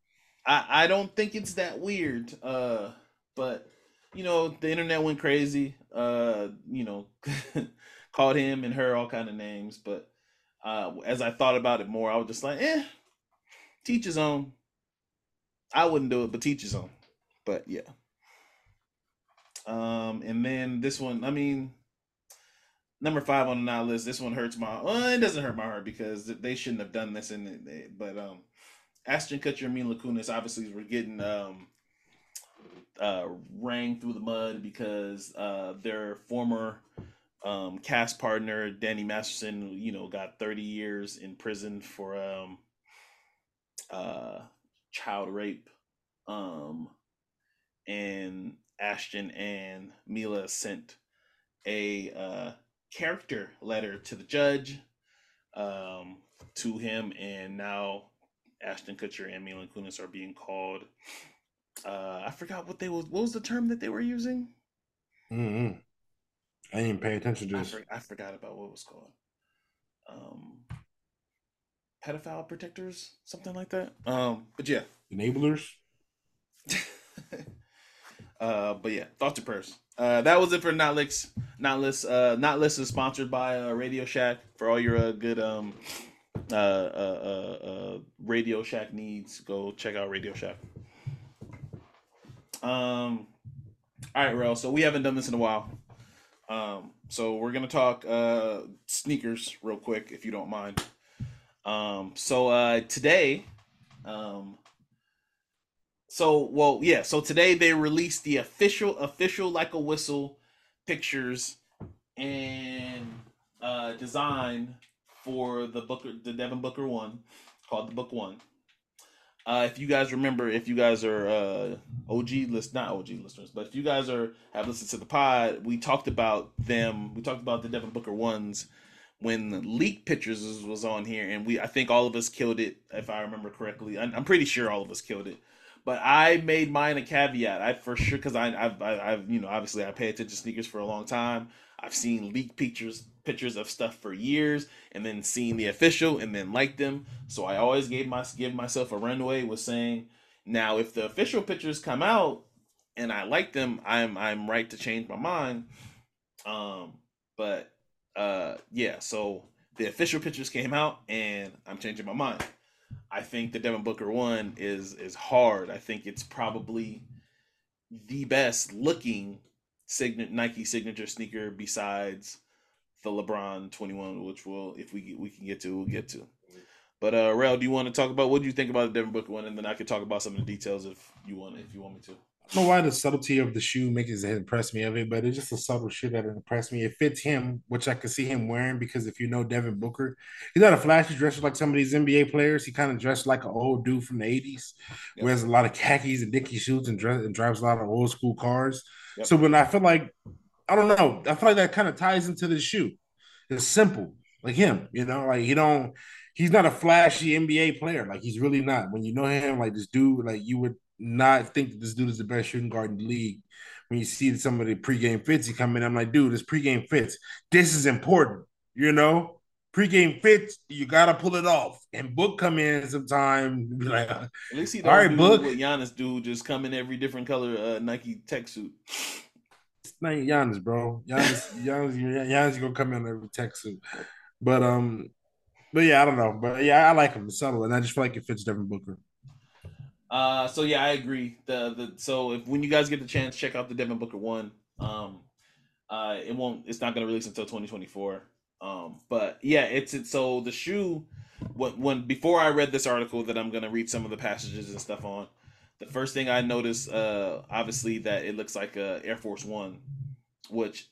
I, I don't think it's that weird. Uh, but you know, the internet went crazy. Uh, you know, called him and her all kind of names. But uh, as I thought about it more, I was just like, eh, teach his own. I wouldn't do it, but teach his own. But yeah. Um, and then this one, I mean, number five on the now list. This one hurts my. Well, it doesn't hurt my heart because they shouldn't have done this. And it, but um, Ashton Kutcher and Mila Kunis obviously were getting um, uh, rang through the mud because uh, their former um, cast partner Danny Masterson, you know, got 30 years in prison for um, uh, child rape, um, and Ashton and Mila sent a uh, character letter to the judge um, to him, and now Ashton Kutcher and Mila Kunis are being called. Uh, I forgot what they was. What was the term that they were using? Mm-hmm. I didn't even pay attention to I, this. for, I forgot about what it was called. Um, pedophile protectors, something like that. Um, but yeah. Enablers. uh, but yeah, thoughts and prayers. Uh, that was it for Notlix. Notlist. Uh, Notlist is sponsored by uh, Radio Shack for all your uh, good um, uh, uh, uh, uh, Radio Shack needs. Go check out Radio Shack. Um, all right, Rell. So we haven't done this in a while. Um, so we're gonna talk uh sneakers real quick, if you don't mind. Um, so uh today, um, so well, yeah. So today they released the official, official like a whistle pictures and uh design for the Booker, the Devin Booker one, called the Book One. Uh, if you guys remember, if you guys are uh, OG list, not OG listeners, but if you guys are have listened to the pod, we talked about them. We talked about the Devin Booker ones when leak pictures was, was on here, and we I think all of us killed it if I remember correctly. I'm, I'm pretty sure all of us killed it, but I made mine a caveat. I for sure because I I've, I've you know obviously I pay attention to sneakers for a long time. I've seen leak pictures pictures of stuff for years and then seen the official and then liked them. So I always gave my give myself a runway with saying, now if the official pictures come out and I like them, I'm I'm right to change my mind. Um, but uh, yeah, so the official pictures came out and I'm changing my mind. I think the Devin Booker one is is hard. I think it's probably the best looking signet Nike signature sneaker besides the LeBron 21, which will if we we can get to, we'll get to. But uh, Rell, do you want to talk about what do you think about the Devin Booker one, and then I could talk about some of the details if you want if you want me to. I don't know why the subtlety of the shoe makes it impress me of it, but it's just a subtle shit that impressed me. It fits him, which I could see him wearing because if you know Devin Booker, he's not a flashy dresser like some of these NBA players. He kind of dressed like an old dude from the 80s, Yep. wears a lot of khakis and dicky suits and, dress, and drives a lot of old school cars. Yep. So when I feel like, I don't know, I feel like that kind of ties into the shoe. It's simple, like him, you know, like he don't, he's not a flashy NBA player. Like he's really not. When you know him, like this dude, like you would not think that this dude is the best shooting guard in the league. When you see some of the pregame fits he come in, I'm like, dude, this pregame fits. This is important, you know. Pregame fits, you gotta pull it off. And Book come in sometime, be like, At least he All right, Book. what Giannis do, just come in every different color uh, Nike tech suit. it's not Giannis, bro. Giannis, Giannis, Giannis gonna come in every tech suit. But um, but yeah, I don't know. But yeah, I like him. It's subtle, and I just feel like it fits Devin Booker. Uh, so yeah, I agree. The the so if when you guys get the chance, check out the Devin Booker one. Um, uh, it won't. It's not gonna release until 2024. Um, but yeah, it's it's so the shoe. When when before I read this article that I'm gonna read some of the passages and stuff on, the first thing I noticed, uh, obviously that it looks like a Air Force One, which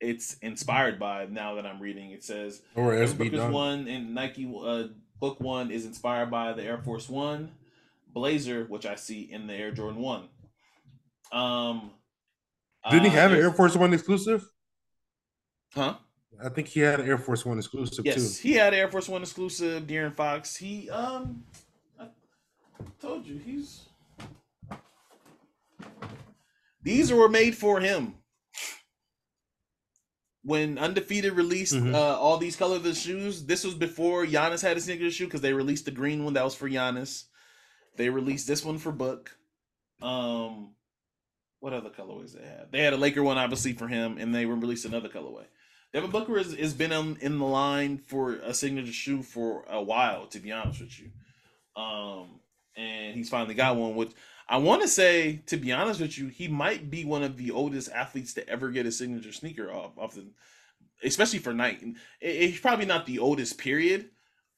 it's inspired by. Now that I'm reading, it says Or SB Booker's one and Nike uh, book one is inspired by the Air Force One Blazer, which I see in the Air Jordan One. Um, Didn't he uh, have an Air Force One exclusive? Huh? I think he had an Air Force One exclusive Yes, too. he had Air Force One exclusive. De'Aaron Fox. He um, I told you he's. These were made for him. When Undefeated released Mhm. uh, all these colorless shoes, this was before Giannis had a sneaker shoe because they released the green one that was for Giannis. They released this one for Book. Um, what other colorways they had? They had a Laker one obviously for him, and they released another colorway. Devin Booker has, has been on, in the line for a signature shoe for a while, to be honest with you. Um, and he's finally got one. Which I want to say, to be honest with you, he might be one of the oldest athletes to ever get a signature sneaker off, off the, especially for Nike. I- He's probably not the oldest, period,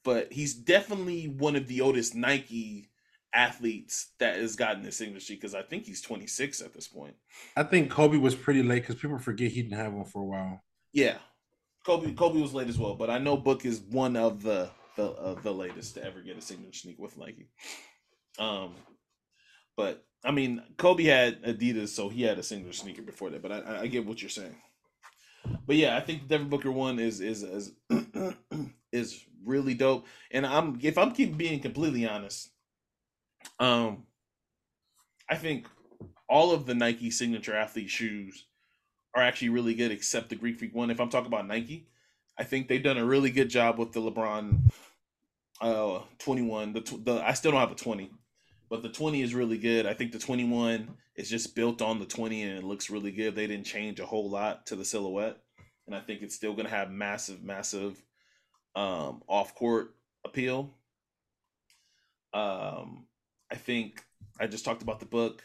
but he's definitely one of the oldest Nike athletes that has gotten this signature because I think he's 26 at this point. I think Kobe was pretty late because people forget he didn't have one for a while. Yeah, Kobe Kobe was late as well, but I know Book is one of the the uh, the latest to ever get a signature sneak with Nike. Um, but I mean, Kobe had Adidas, so he had a signature sneaker before that. But I, I- I get what you're saying. But yeah, I think the Devin Booker one is is is is really dope. And I'm if I'm keep being completely honest, um, I think all of the Nike signature athlete shoes are actually really good, except the Greek Freak one. If I'm talking about Nike, I think they've done a really good job with the LeBron uh 21. The the I still don't have a 20, but the 20 is really good. I think the 21 is just built on the 20 and it looks really good. They didn't change a whole lot to the silhouette, and I think it's still gonna have massive, massive um off court appeal. Um, I think I just talked about the book.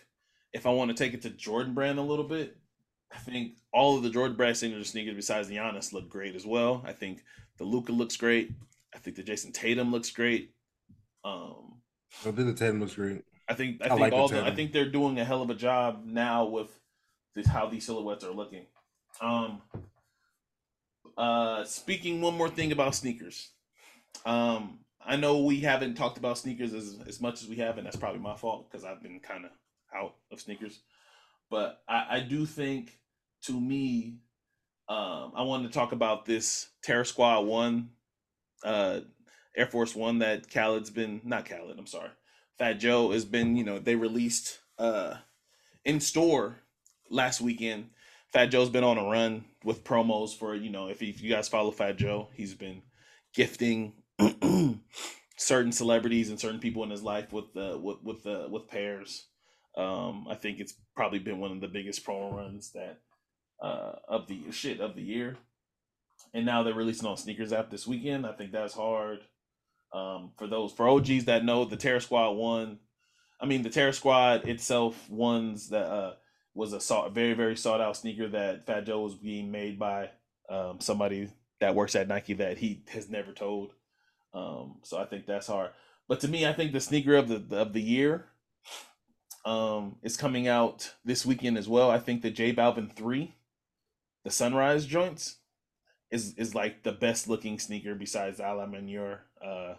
If I want to take it to Jordan Brand a little bit, I think all of the Jordan Brand signature sneakers besides the Giannis look great as well. I think the Luka looks great. I think the Jayson Tatum looks great. Um, So then the Tatum looks great. I think I, I think like all the, I think they're doing a hell of a job now with this how these silhouettes are looking. Um uh speaking one more thing about sneakers. Um I know we haven't talked about sneakers as, as much as we have, and that's probably my fault because I've been kind of out of sneakers. But I, I do think to me, um, I wanted to talk about this Terror Squad One, uh, Air Force One that Khaled's been not Khaled, I'm sorry. Fat Joe has been, you know, they released uh in store last weekend. Fat Joe's been on a run with promos for, you know, if, if you guys follow Fat Joe, he's been gifting certain celebrities and certain people in his life with the with with the with pairs. Um, I think it's probably been one of the biggest promo runs that uh of the shit of the year. And now they're releasing on sneakers app this weekend. I think that's hard. Um, for those for OGs that know the Terror Squad one, I mean the Terror Squad itself ones that uh was a sought, very very sought out sneaker that Fat Joe was being made by um, somebody that works at Nike that he has never told. Um, so I think that's hard. But to me, I think the sneaker of the of the year um, is coming out this weekend as well. I think the J Balvin three, the Sunrise joints, is is like the best looking sneaker besides the A La uh,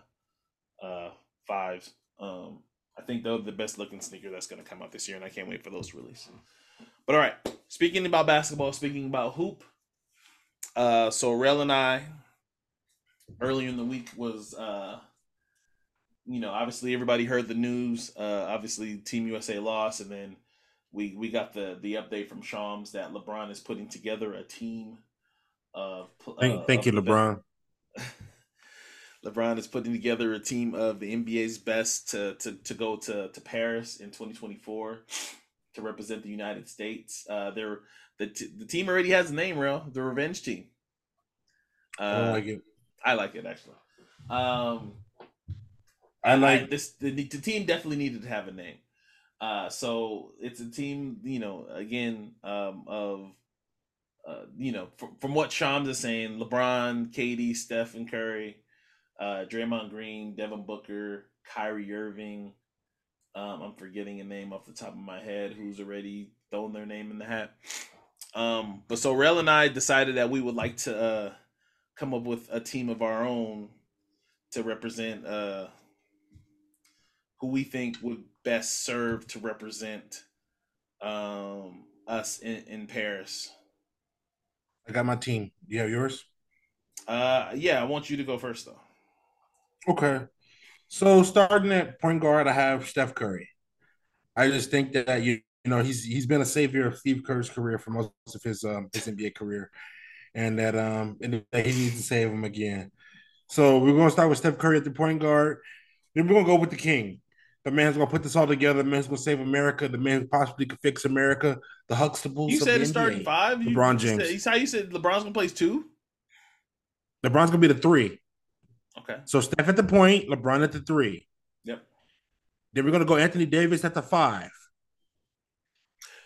uh, fives. Um, I think they're the best looking sneaker that's going to come out this year, and I can't wait for those to release. But all right, speaking about basketball, speaking about hoop, uh, so Rell and I earlier in the week was, uh, you know, obviously everybody heard the news. Uh, obviously, Team USA lost, and then we we got the the update from Shams that LeBron is putting together a team. Of, thank, uh, thank you, LeBron. LeBron is putting together a team of the NBA's best to to, to go to, to Paris in 2024 to represent the United States. Uh, they're the t- the team already has a name, real the Revenge Team. Uh, I don't like it. I like it actually. Um, I like this. The, the team definitely needed to have a name. Uh, so it's a team, you know, again, um, of, uh, you know, from, from what Shams is saying, LeBron, KD, Stephen Curry, uh, Draymond Green, Devin Booker, Kyrie Irving. Um, I'm forgetting a name off the top of my head who's already thrown their name in the hat. Um, but so Rell and I decided that we would like to uh, come up with a team of our own to represent uh, who we think would best serve to represent um, us in, in Paris. I got my team. You have yours? Uh, yeah, I want you to go first though. Okay. So starting at point guard, I have Steph Curry. I just think that you you know he's he's been a savior of Steve Kerr's career for most of his um his NBA career, and that um and that he needs to save him again. So we're gonna start with Steph Curry at the point guard. Then we're gonna go with the King. The man's gonna put this all together. The man's gonna save America. The man possibly could fix America. The Huxtables. You said it's starting five. You- LeBron James. Said, you how you said LeBron's gonna play two. LeBron's gonna be the three. Okay. So Steph at the point, LeBron at the three. Yep. Then we're gonna go Anthony Davis at the five.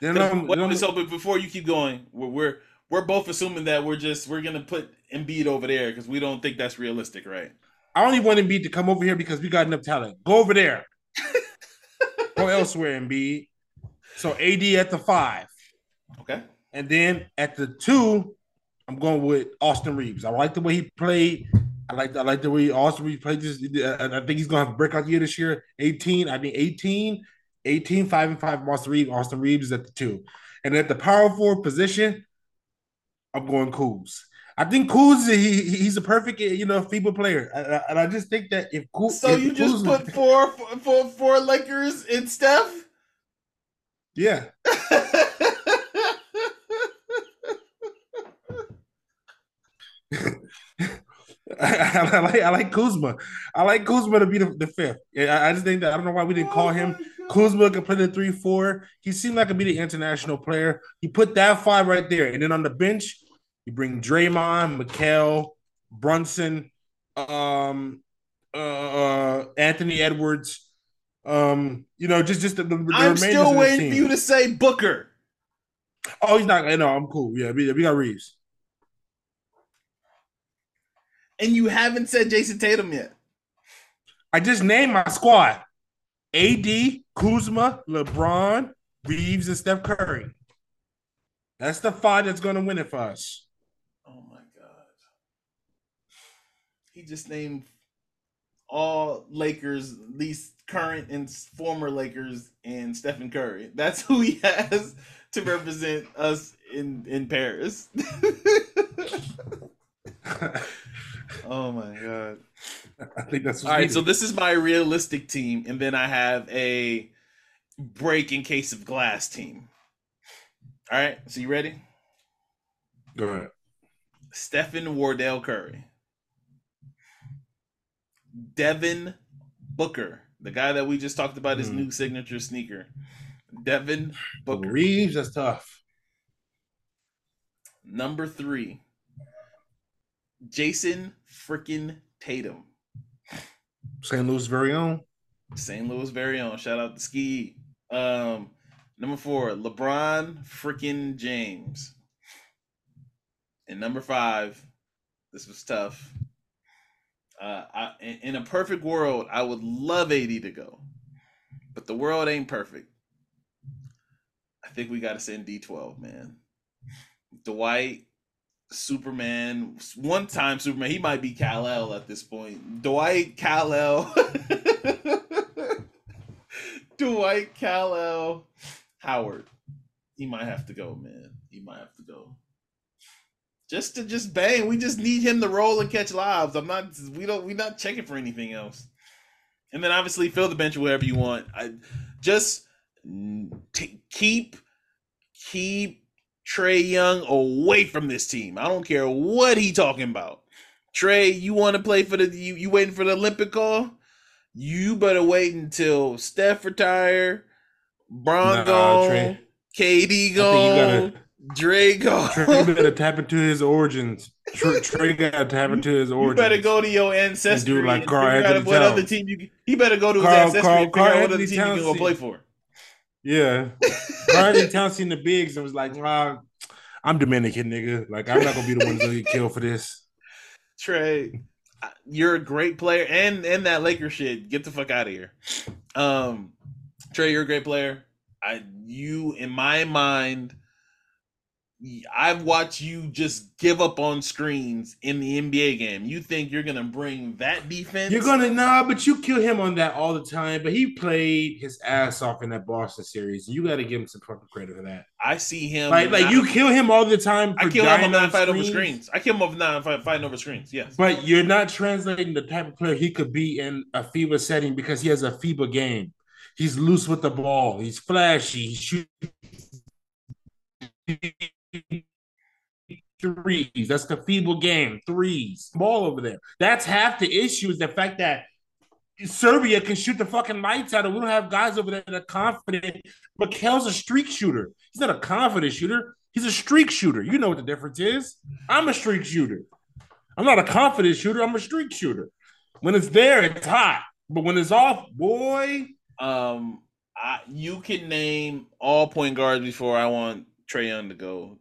Then, um, wait, then I'm- so, but before you keep going, we're, we're we're both assuming that we're just we're gonna put Embiid over there because we don't think that's realistic, right? I only want Embiid to come over here because we got enough talent. Go over there. go elsewhere, Embiid. So AD at the five, Okay. and then at the two, I'm going with Austin Reaves. I like the way he played. I like I like the way Austin Reaves played this. And I think he's gonna have a breakout year this year. 18, I think 18, 18, 5 and 5 Austin Reaves. Austin Reaves is at the two. And at the power forward position, I'm going Kuz. I think Kuz he, he's a perfect you know FIBA player, and I, and I just think that if Kuz, So if you just Kuz- put four four four Lakers in Steph. yeah, I, I like I like Kuzma. I like Kuzma to be the, the fifth. Yeah, I, I just think that I don't know why we didn't call him. Oh Kuzma can play the three four. He seemed like a be the international player. He put that five right there, and then on the bench, you bring Draymond, Mikal, Brunson, um, uh, uh, Anthony Edwards. Um, you know, just just the, the, the I'm still waiting for you to say Booker. Oh, he's not. No, I'm cool. Yeah, we, we got Reaves. And you haven't said Jayson Tatum yet. I just named my squad: AD, Kuzma, LeBron, Reaves, and Steph Curry. That's the five that's going to win it for us. Oh my god. He just named all Lakers, least current and former Lakers, and Stephen Curry. That's who he has to represent us in in Paris. oh my god. I think that's All right, so this is my realistic team, and then I have a break in case of glass team. All right, so you ready? go ahead. Stephen Wardell Curry, Devin Booker, the guy that we just talked about his Hmm. new signature sneaker. Devin Booker. Reaves, that's tough. Number three, Jayson freaking Tatum, St. Louis' very own. St. Louis very own. Shout out to Ski. Um, number four, LeBron freaking James. And number five, this was tough. Uh, I, in, a perfect world, I would love AD to go, but the world ain't perfect. I think we got to send D12, man. Dwight, Superman, one time Superman. He might be Kal El at this point. Dwight Kal El, Dwight Kal El, Howard. He might have to go, man. He might have to go. Just to just bang. We just need him to roll and catch lives. I'm not. We don't. We're not checking for anything else. And then obviously fill the bench wherever you want. I just t- keep keep Trae Young away from this team. I don't care what he talking about. Trae, you want to play for the you, you waiting for the Olympic call? You better wait until Steph retire, Bron Nah, gone. KD I think you gone, gotta- Trae better tap into his origins. Trae, Trae got to tap into his origins. You better go to your ancestry And do like and Karl figure out Anthony what Towns. other team you. He better go to his Karl- ancestry Karl- and figure Karl out what other Anthony team you can go play for. Yeah. Cardi Towns seen the bigs and was like, nah, I'm Dominican, nigga. Like, I'm not gonna be the one to get killed for this. Trae, you're a great player, and and that Laker shit. Get the fuck out of here. Um, Trae, you're a great player. I you in my mind, I've watched you just give up on screens in the NBA game. You think you're gonna bring that defense? You're gonna nah, but you kill him on that all the time. But he played his ass off in that Boston series. You got to give him some fucking credit for that. I see him Like, like you kill him all the time. I kill him on fight over screens. I kill him over not fight, fighting over screens. Yes. But you're not translating the type of player he could be in a FIBA setting because he has a FIBA game. He's loose with the ball. He's flashy. He shoots threes. That's the FIBA game. Threes. Ball over there. That's half the issue is the fact that Serbia can shoot the fucking lights out, and we don't have guys over there that are confident. Mikal's a streak shooter. He's not a confident shooter. He's a streak shooter. You know what the difference is. I'm a streak shooter. I'm not a confident shooter. I'm a streak shooter. When it's there, it's hot. But when it's off, boy, Um, I, you can name all point guards before I want Trae Young to go.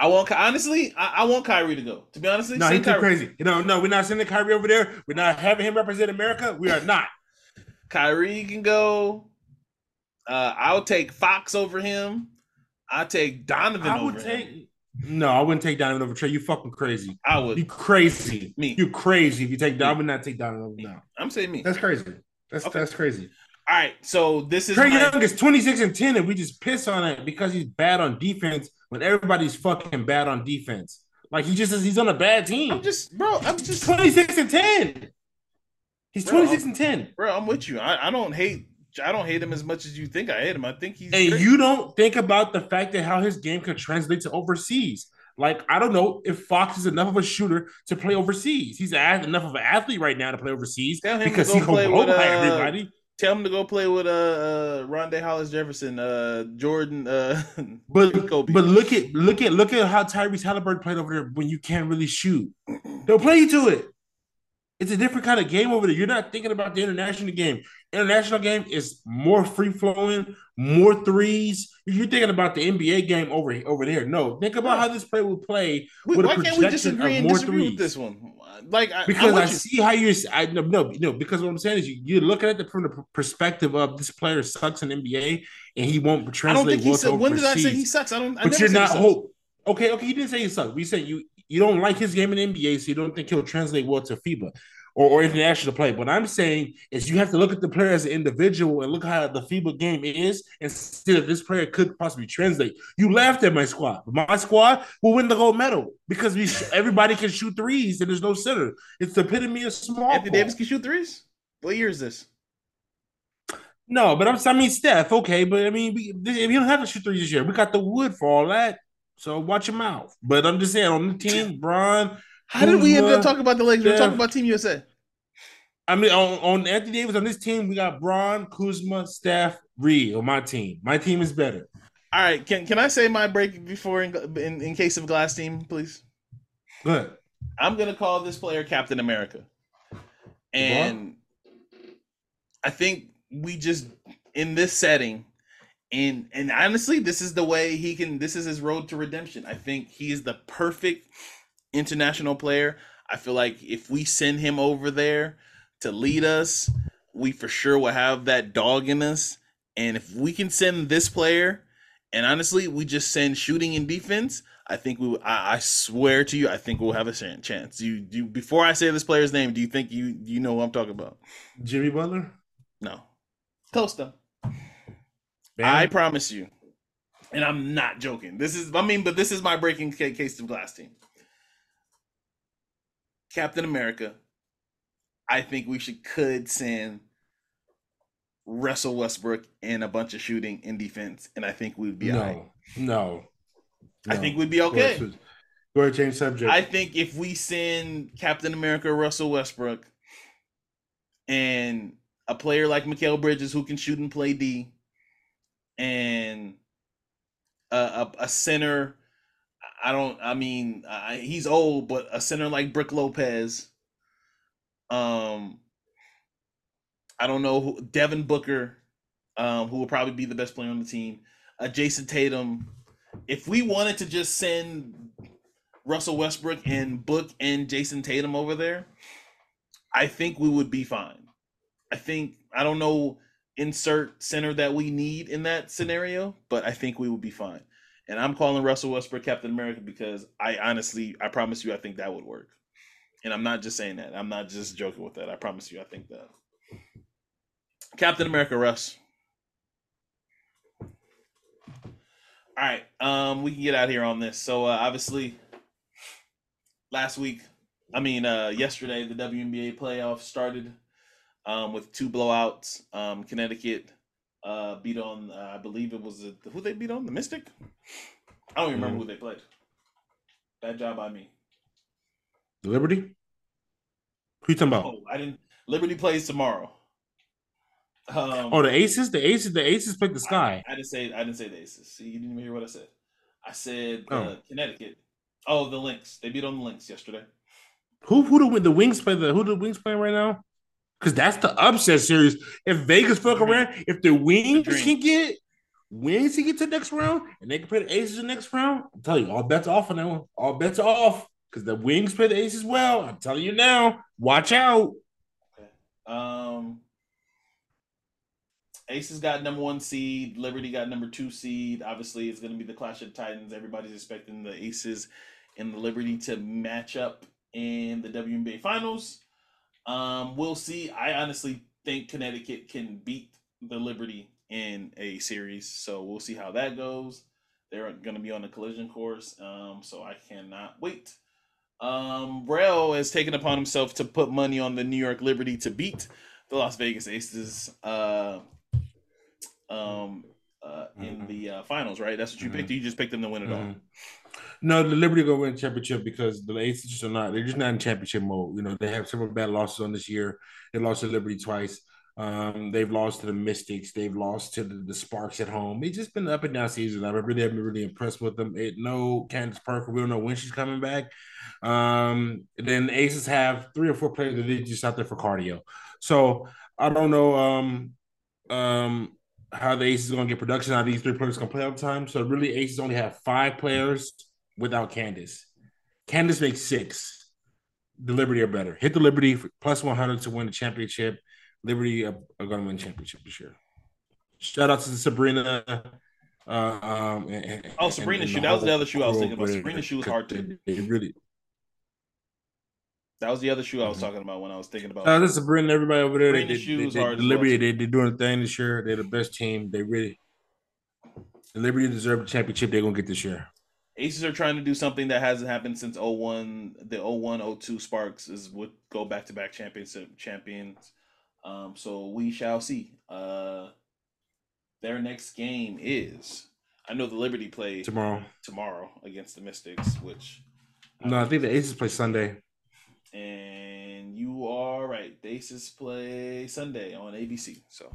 I want honestly, I, I want Kyrie to go. To be honest, no, he's too crazy. You know, no, we're not sending Kyrie over there. We're not having him represent America. We are not. Kyrie can go. Uh, I'll take Fox over him. I'll take Donovan I would over take. him. No, I wouldn't take Donovan over Trae. You fucking crazy. I would. You crazy. Me. You crazy. If you take Donovan, not take Donovan over now. I'm saying me. That's crazy. That's Okay. that's crazy. All right. So this is Trae my- Young is 26 and 10, and we just piss on it because he's bad on defense when everybody's fucking bad on defense. Like he just says he's on a bad team. I'm just, bro. I'm just, 26 and 10. He's Bro, 26 and 10. bro. I'm with you. I, I don't hate. I don't hate him as much as you think I hate him. I think he's. And great. you don't think about the fact that how his game could translate to overseas. Like, I don't know if Fox is enough of a shooter to play overseas. He's enough of an athlete right now to play overseas Tell him to because he can play with, by uh, everybody. Tell him to go play with uh, uh Rondae Hollis Jefferson, uh Jordan, uh But Kobe. but look at look at look at how Tyrese Halliburton played over there when you can't really shoot. They'll play you to it. It's a different kind of game over there. You're not thinking about the international game. International game is more free flowing, more threes. You're thinking about the NBA game over over there. No, think about how this will play We- with a why can't we disagree and disagree with this one? Like I, Because I, I, see how you're. I no, no, no. Because what I'm saying is, you, you're looking at it from the perspective of this player sucks in NBA and he won't translate. I don't think he said. When did I say he sucks? I don't. I But you're not hope. Okay, okay, you didn't say he sucks. We said you you don't like his game in NBA, so you don't think he'll translate well to FIBA or, or international play. What I'm saying is you have to look at the player as an individual and look how the FIBA game is and see if this player could possibly translate. You laughed at my squad, but my squad will win the gold medal because we everybody can shoot threes and there's no center. It's the epitome of small. Anthony ball. Davis can shoot threes. What year is this? No, but I'm I mean Steph, okay, but I mean we, we don't have to shoot threes this year. We got the wood for all that. So watch your mouth. But I'm just saying on the team, Bron. How did we end up talking about the Lakers? We We're talking about Team USA. I mean on, on Anthony Davis on this team, we got Bron, Kuzma, Steph, Reed on my team. My team is better. All right. Can can I say my break before in in, in case of glass team, please? Good. I'm gonna call this player Captain America, and I think we just in this setting, And and honestly, this is the way he can. This is his road to redemption. I think he is the perfect international player. I feel like if we send him over there to lead us, we for sure will have that dog in us. And if we can send this player, and honestly, we just send shooting and defense, I think we. I, I swear to you, I think we'll have a chance. You, you before I say this player's name, do you think you you know what I'm talking about? Jimmy Butler. No, close though. I promise you, and I'm not joking. This is, I mean, but this is my breaking case of glass team. Captain America. I think we should could send Russell Westbrook and a bunch of shooting in defense, and I think we'd be no, right. no, no. I think we'd be okay. Go ahead, change subject. I think if we send Captain America, Russell Westbrook, and a player like Mikal Bridges who can shoot and play D, and a, a, a center. I don't. I mean, I, he's old, but a center like Brook Lopez. Um, I don't know who Devin Booker, um, who will probably be the best player on the team. Uh, Jayson Tatum. If we wanted to just send Russell Westbrook and Book and Jayson Tatum over there, I think we would be fine. I think I don't know insert center that we need in that scenario, but I think we would be fine. And I'm calling Russell Westbrook Captain America because I honestly, I promise you, I think that would work. And I'm not just saying that. I'm not just joking with that. I promise you, I think that. Captain America, Russ. All right, um, we can get out here on this. So uh, obviously, last week, I mean, uh, yesterday, the WNBA playoffs started um, with two blowouts. Um, Connecticut uh, beat on, uh, I believe it was a, who they beat on the Mystic. I don't even remember Mhm. who they played. Bad job by me. the Liberty. Who you talking about? Oh, I didn't. Liberty plays tomorrow. Um, Oh, the Aces. The Aces. The Aces picked the Sky. I didn't say I didn't say the Aces. See, you didn't even hear what I said. I said uh, Oh. Connecticut. Oh, the Lynx. They beat on the Lynx yesterday. Who who the the Wings play the who the Wings playing right now? Because that's the upset series. If Vegas fuck around, if the Wings can get Wings can get to the next round and they can play the Aces the next round, I'm telling you, all bets off on that one. All bets are off because the Wings play the Aces well. I'm telling you now, watch out. Um, Aces got number one seed. Liberty got number two seed. Obviously, it's going to be the Clash of Titans. Everybody's expecting the Aces and the Liberty to match up in the WNBA Finals. Um, we'll see. I honestly think Connecticut can beat the Liberty in a series, so we'll see how that goes. They're going to be on the collision course, um, so I cannot wait. Um, Braille has taken upon himself to put money on the New York Liberty to beat the Las Vegas Aces uh, um, uh, in the uh, finals, right? That's what you picked. You just picked them to win it all. No, the Liberty gonna win championship because the Aces just are not. They're just not in championship mode. You know, they have several bad losses on this year. They lost to Liberty twice. Um, they've lost to the Mystics. They've lost to the, the Sparks at home. It's just been an up and down season. I really haven't been really impressed with them. It, no Candace Parker. We don't know when she's coming back. Um, then the Aces have three or four players that they just out there for cardio. So I don't know. Um, um, how the Aces are gonna get production out of these three players gonna play all the time. So really, Aces only have five players without Candace. Candace makes six. The Liberty are better. Hit the Liberty for plus one hundred to win the championship. Liberty are, are gonna win the championship this year. Shout out to Sabrina. Uh, um, and- and- Oh, Sabrina and shoe. That was the other shoe I was thinking about. Sabrina shoe was hard too. They really. That was the other shoe I was Mhm. talking about when I was thinking about. Uh, this is Sabrina. Everybody over there. They, Sabrina they, they, was they, hard the as well, Liberty. They, they're doing a thing this year. They're the best team. They really. The Liberty deserve the championship. They're gonna get this year. Aces are trying to do something that hasn't happened since 01. The 01 02 Sparks is would go back to back championship champions. Um, so we shall see. Uh, their next game is I know the Liberty play tomorrow. tomorrow against the Mystics, which No, I think the Aces play Sunday. and you are right. The Aces play Sunday on ABC. So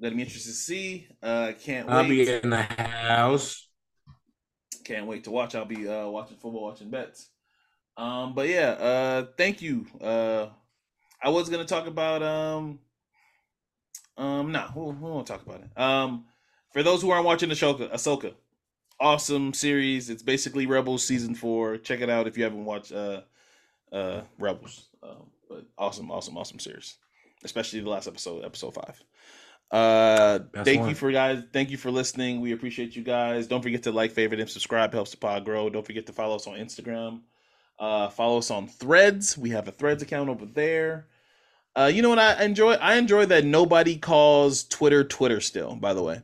that'll be interesting to see. Uh, can't I'll be in the house. Can't wait to watch. I'll be uh, watching football, watching bets. Um, but yeah, uh, thank you. Uh, I was gonna talk about um, um, nah, we, we won't talk about it. Um, for those who aren't watching Ahsoka, Ahsoka, awesome series. It's basically Rebels season four. Check it out if you haven't watched uh, uh, Rebels. Um, but awesome, awesome, awesome series, especially the last episode, episode five. Uh, Best thank one. you for guys. Thank you for listening. We appreciate you guys. Don't forget to like, favorite, and subscribe. Helps the pod grow. Don't forget to follow us on Instagram. Uh, follow us on Threads. We have a Threads account over there. Uh, you know what I enjoy? I enjoy that nobody calls Twitter Twitter still. By the way,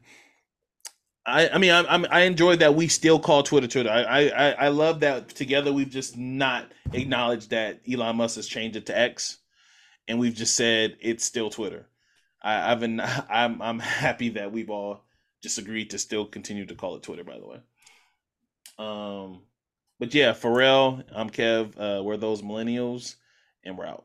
I I mean I I'm, I enjoy that we still call Twitter Twitter. I, I I I love that together we've just not acknowledged that Elon Musk has changed it to X, and we've just said it's still Twitter. I, I've been I'm I'm happy that we've all just agreed to still continue to call it Twitter. By the way, um, but yeah, Pharrell, I'm Kev. Uh, we're those millennials, and we're out.